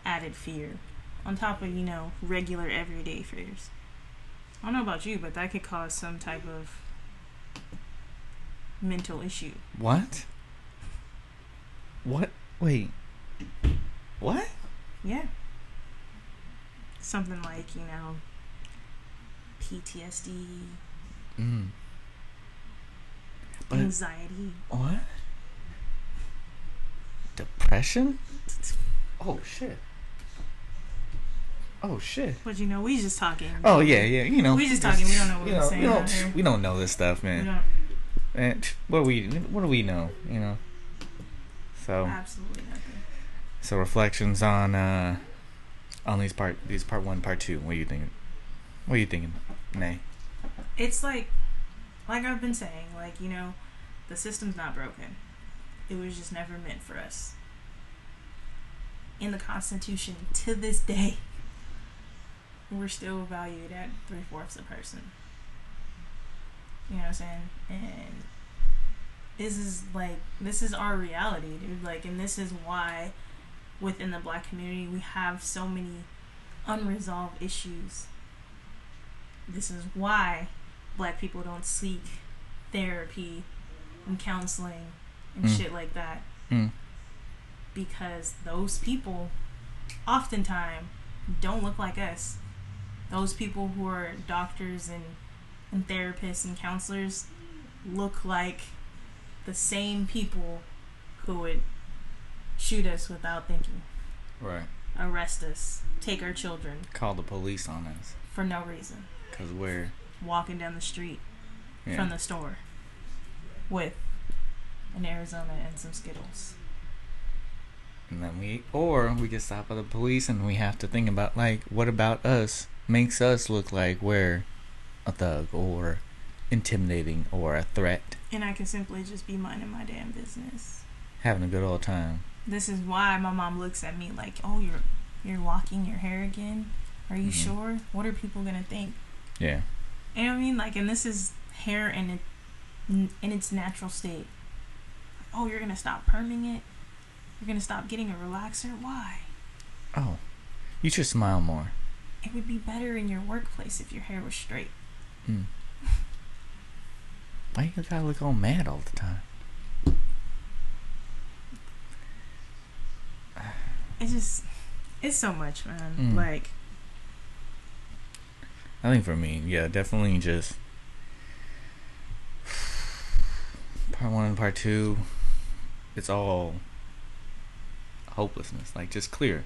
added fear on top of, you know, regular everyday fears. I don't know about you, but that could cause some type of mental issue. What? What? Wait. What? Yeah. Something like, you know, PTSD, Mm. But anxiety. what? Depression? Oh shit. Oh shit. But you know, we just talking. Oh yeah, yeah. You know, We just talking, we don't know what you we're know, saying We don't, we don't know this stuff, We man. don't Man, what do we? What do we know? You know. So, absolutely nothing. so reflections on uh on these part these part one, part two. What are you thinking? What are you thinking? Nay. It's like, like I've been saying, like you know, the system's not broken. It was just never meant for us. In the Constitution, to this day, we're still valued at three fourths a person. You know what I'm saying? And this is like this is our reality, dude. Like, and this is why within the black community we have so many unresolved issues. This is why black people don't seek therapy and counseling and Mm. shit like that Mm. because those people oftentimes don't look like us. Those people who are doctors and, and therapists and counselors look like the same people who would shoot us without thinking, Right. arrest us, take our children Call the police on us for no reason, because we're walking down the street yeah. from the store with an Arizona and some Skittles. And then we, or we get stopped by the police and we have to think about, like, what about us makes us look like we're a thug or intimidating or a threat. And I can simply just be minding my damn business. Having a good old time. This is why my mom looks at me like, "Oh, you're you're locking your hair again? Are you Mhm. sure? What are people gonna think?" Yeah. You know what I mean? Like, and this is hair in it in its natural state. Oh, you're gonna stop perming it? You're gonna stop getting a relaxer? Why? Oh, you should smile more. It would be better in your workplace if your hair was straight. Hmm. Why you gotta look all mad all the time? It's just, it's so much, man. Mm. Like, I think for me, yeah, definitely just part one and part two. It's all hopelessness, like just clear.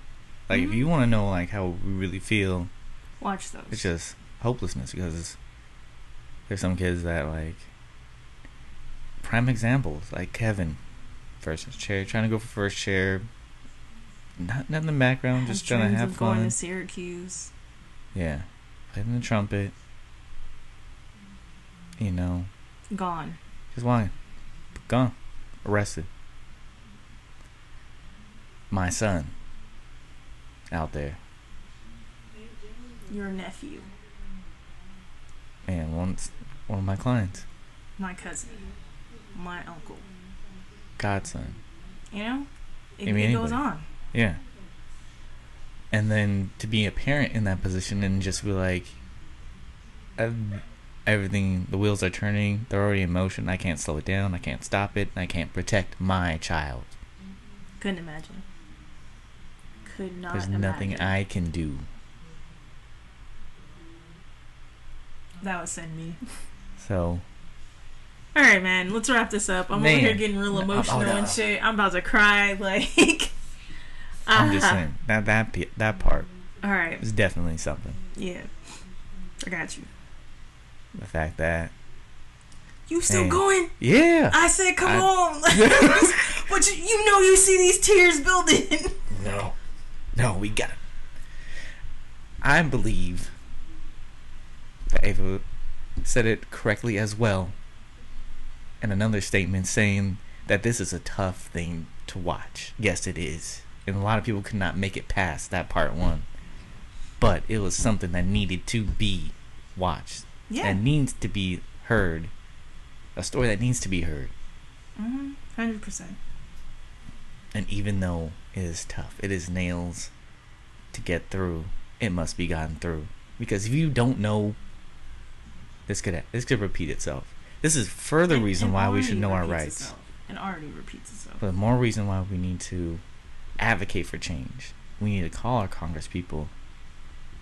Like if Mhm. you want to know like how we really feel, watch those. it's just hopelessness because it's, there's some kids that like prime examples like Kevin, first chair trying to go for first chair, not not in the background, just trying to have of going to Syracuse. Yeah, playing the trumpet. You know, Gone. just why, gone, arrested. My son, out there, Your nephew. and once one of my clients, My cousin. My uncle. godson. You know? It, I mean, it goes on. Yeah. And then to be a parent in that position and just be like, everything, the wheels are turning, they're already in motion. I can't slow it down. I can't stop it. I can't protect my child. Couldn't imagine. Could not There's imagine. nothing I can do. That would send me. So, All right, man. Let's wrap this up. I'm Man. over here getting real No, oh, emotional no. and shit. I'm about to cry. [LAUGHS] Like, I'm just Ah. saying that that that part All right. is definitely something. Yeah. I got you. The fact that You still going? yeah, I said, come I- on. [LAUGHS] but you, you know, you see these tears building. no, no, we got it. I believe that Ava said it correctly as well. And another statement saying that this is a tough thing to watch. Yes, it is. And a lot of people could not make it past that part one. but it was something that needed to be watched. Yeah. That needs to be heard. A story that needs to be heard. Mm-hmm. Hundred percent. And even though it is tough, it is nails to get through. It must be gotten through. Because if you don't know, this could this could repeat itself. This is further reason why we should know our rights. It already repeats itself. But more reason why we need to advocate for change. We need to call our Congress people.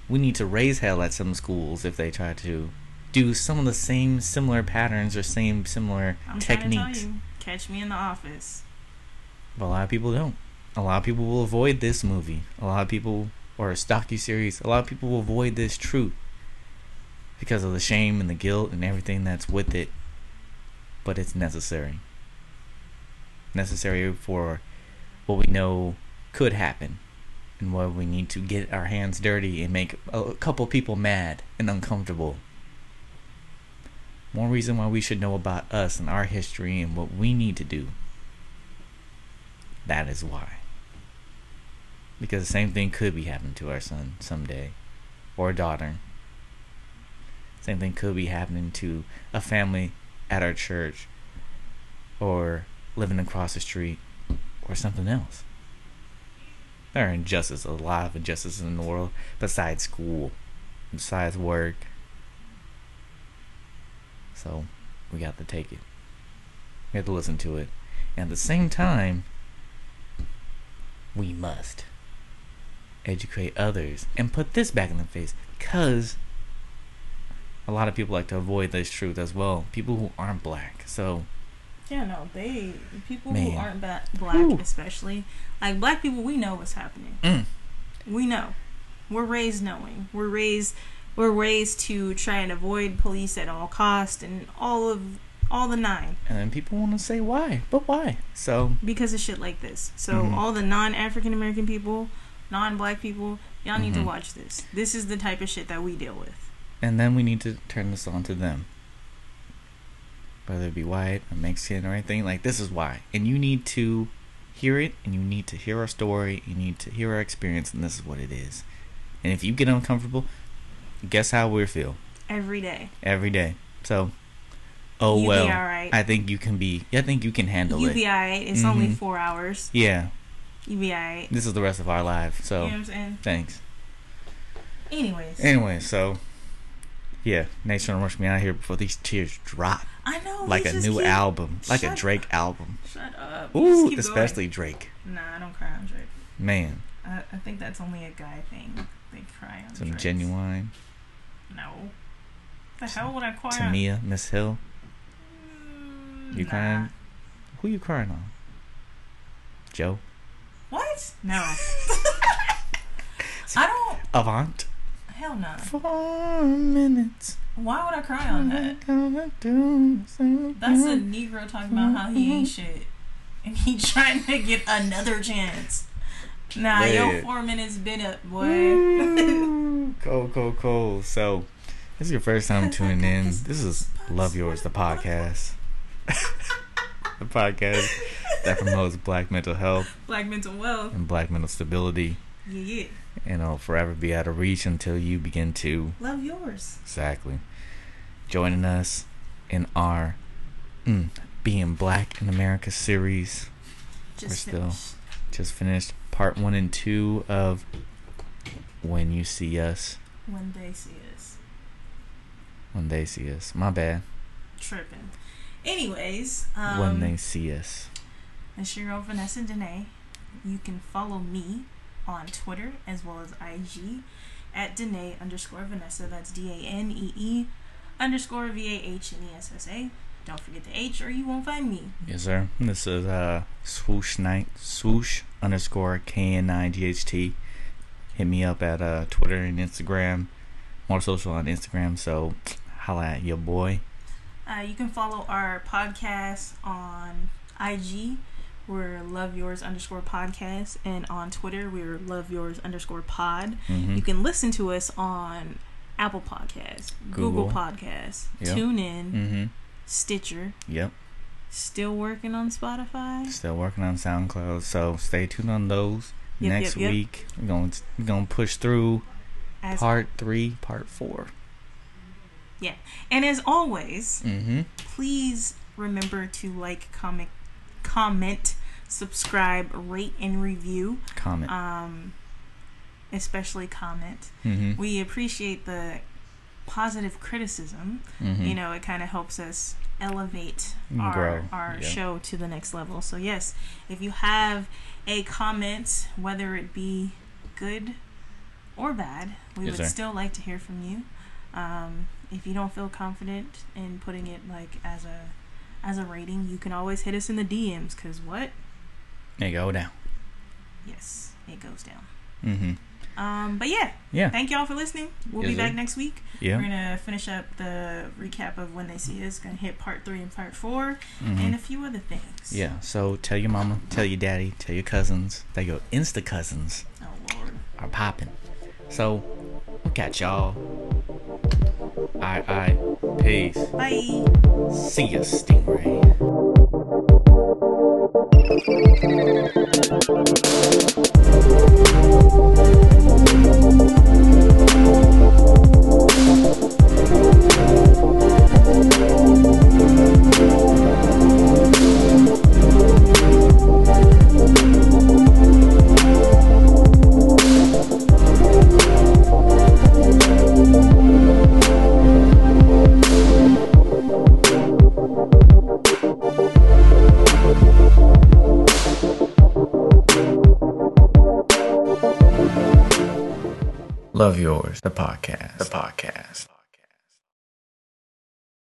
We need to raise hell at some schools if they try to do some of the same similar patterns or same similar I'm techniques. trying to tell you, catch me in the office. But a lot of people don't. A lot of people will avoid this movie. A lot of people, or a stocky series, a lot of people will avoid this truth because of the shame and the guilt and everything that's with it. But it's necessary. Necessary for what we know could happen and what we need to get our hands dirty and make a couple people mad and uncomfortable. More reason why we should know about us and our history and what we need to do. That is why. Because the same thing could be happening to our son someday or daughter. Same thing could be happening to a family at our church or living across the street or something else. There are injustices, a lot of injustices in the world besides school, besides work. So we got to take it. We have to listen to it. And at the same time, we must educate others and put this back in the face because a lot of people like to avoid this truth as well. People who aren't black. So Yeah, no, they people Man. who aren't ba- black, Whew. especially like black people, we know what's happening. Mm. We know. We're raised knowing. We're raised. We're raised to try and avoid police at all cost and all of all the nine and then people want to say why, but why? So because of shit like this. So Mhm. all the non-African American people, non-black people, y'all need to Mhm. watch this. This is the type of shit that we deal with. and then we need to turn this on to them. Whether it be white or Mexican or anything, like this is why. And you need to hear it and you need to hear our story, you need to hear our experience and this is what it is. And if you get uncomfortable, guess how we feel Every day. every day. So oh You be well. alright. I think you can be I think you can handle You it. You be alright. It's only Mhm. four hours. yeah. You be alright. This is the rest of our life. So You know what I'm saying? thanks. Anyways. Anyway, so yeah, Nate's trying to rush me out of here before these tears drop. I know. like a new keep- album, like a Shut Drake album. Shut up. Ooh, keep going. especially Drake. Nah, I don't cry on Drake. Man, I, I think that's only a guy thing. They cry on some genuine. No. The hell would I cry on? Tamia, Miss Hill. Mm, You nah. crying? Who you crying on? Joe? What? No. [LAUGHS] I don't. Avant? Hell no. Four minutes. Why would I cry on that? That's a Negro talking about how he ain't shit. And he [LAUGHS] trying to get another chance. Nah, Yeah. your four minutes been up, boy. Mm. [LAUGHS] cold, cold, cold. So, this is your first time tuning in. This is Love Yours, the podcast. [LAUGHS] the podcast that promotes black mental health Black mental wealth. and black mental stability. Yeah, yeah. And it'll forever be out of reach until you begin to Love yours. exactly joining us in our mm, Being Black in America series. Just We're still- Just finished part one and two of When You See Us, When they see us. When They See Us. My bad. Tripping. Anyways, um, when They See Us. It's your girl Vanessa Danee. You can follow me on Twitter as well as IG at Danee underscore Vahnessa. That's D A N E E underscore V A H N E S S A. Don't forget the H or you won't find me. Yes, sir. This is uh, Swoosh Knight, swoosh underscore K-N-I-G-H-T. Hit me up at uh, Twitter and Instagram. More social on Instagram, so holla at your boy. Uh, you can follow our podcast on IG. We're Love Yours underscore podcast. And on Twitter, we're Love Yours underscore pod. Mhm. You can listen to us on Apple Podcasts, Google, Google. Podcasts, Yep. TuneIn, Mm-hmm. Stitcher. Yep. Still working on Spotify. Still working on SoundCloud, so stay tuned on those. Yep, Next yep, week, we're going we're gonna push through As Part three, part four. yeah, and as always, Mm-hmm. please remember to like, comment, comment, subscribe, rate, and review. Comment. Um, especially comment. mm-hmm. We appreciate the positive criticism. mm-hmm. You know, it kind of helps us elevate our grow, our yeah. show to the next level. So yes, if you have a comment, whether it be good or bad, we Yes, would sir. still like to hear from you. Um, if you don't feel confident in putting it like as a as a rating, you can always hit us in the DMs. Cause what? They go down. Yes, it goes down. Mm-hmm. Um, but yeah, Yeah. thank y'all for listening. We'll Yes, be back sir. next week. Yeah. We're gonna finish up the recap of when they see us. Gonna hit part three and part 4 Mhm. and a few other things. Yeah. So tell your mama, tell your daddy, tell your cousins. Tell your insta cousins Oh lord. are popping. So catch y'all. I alright. Peace. Bye. See ya, Stingray. Thank you. Love yours, the podcast. The podcast.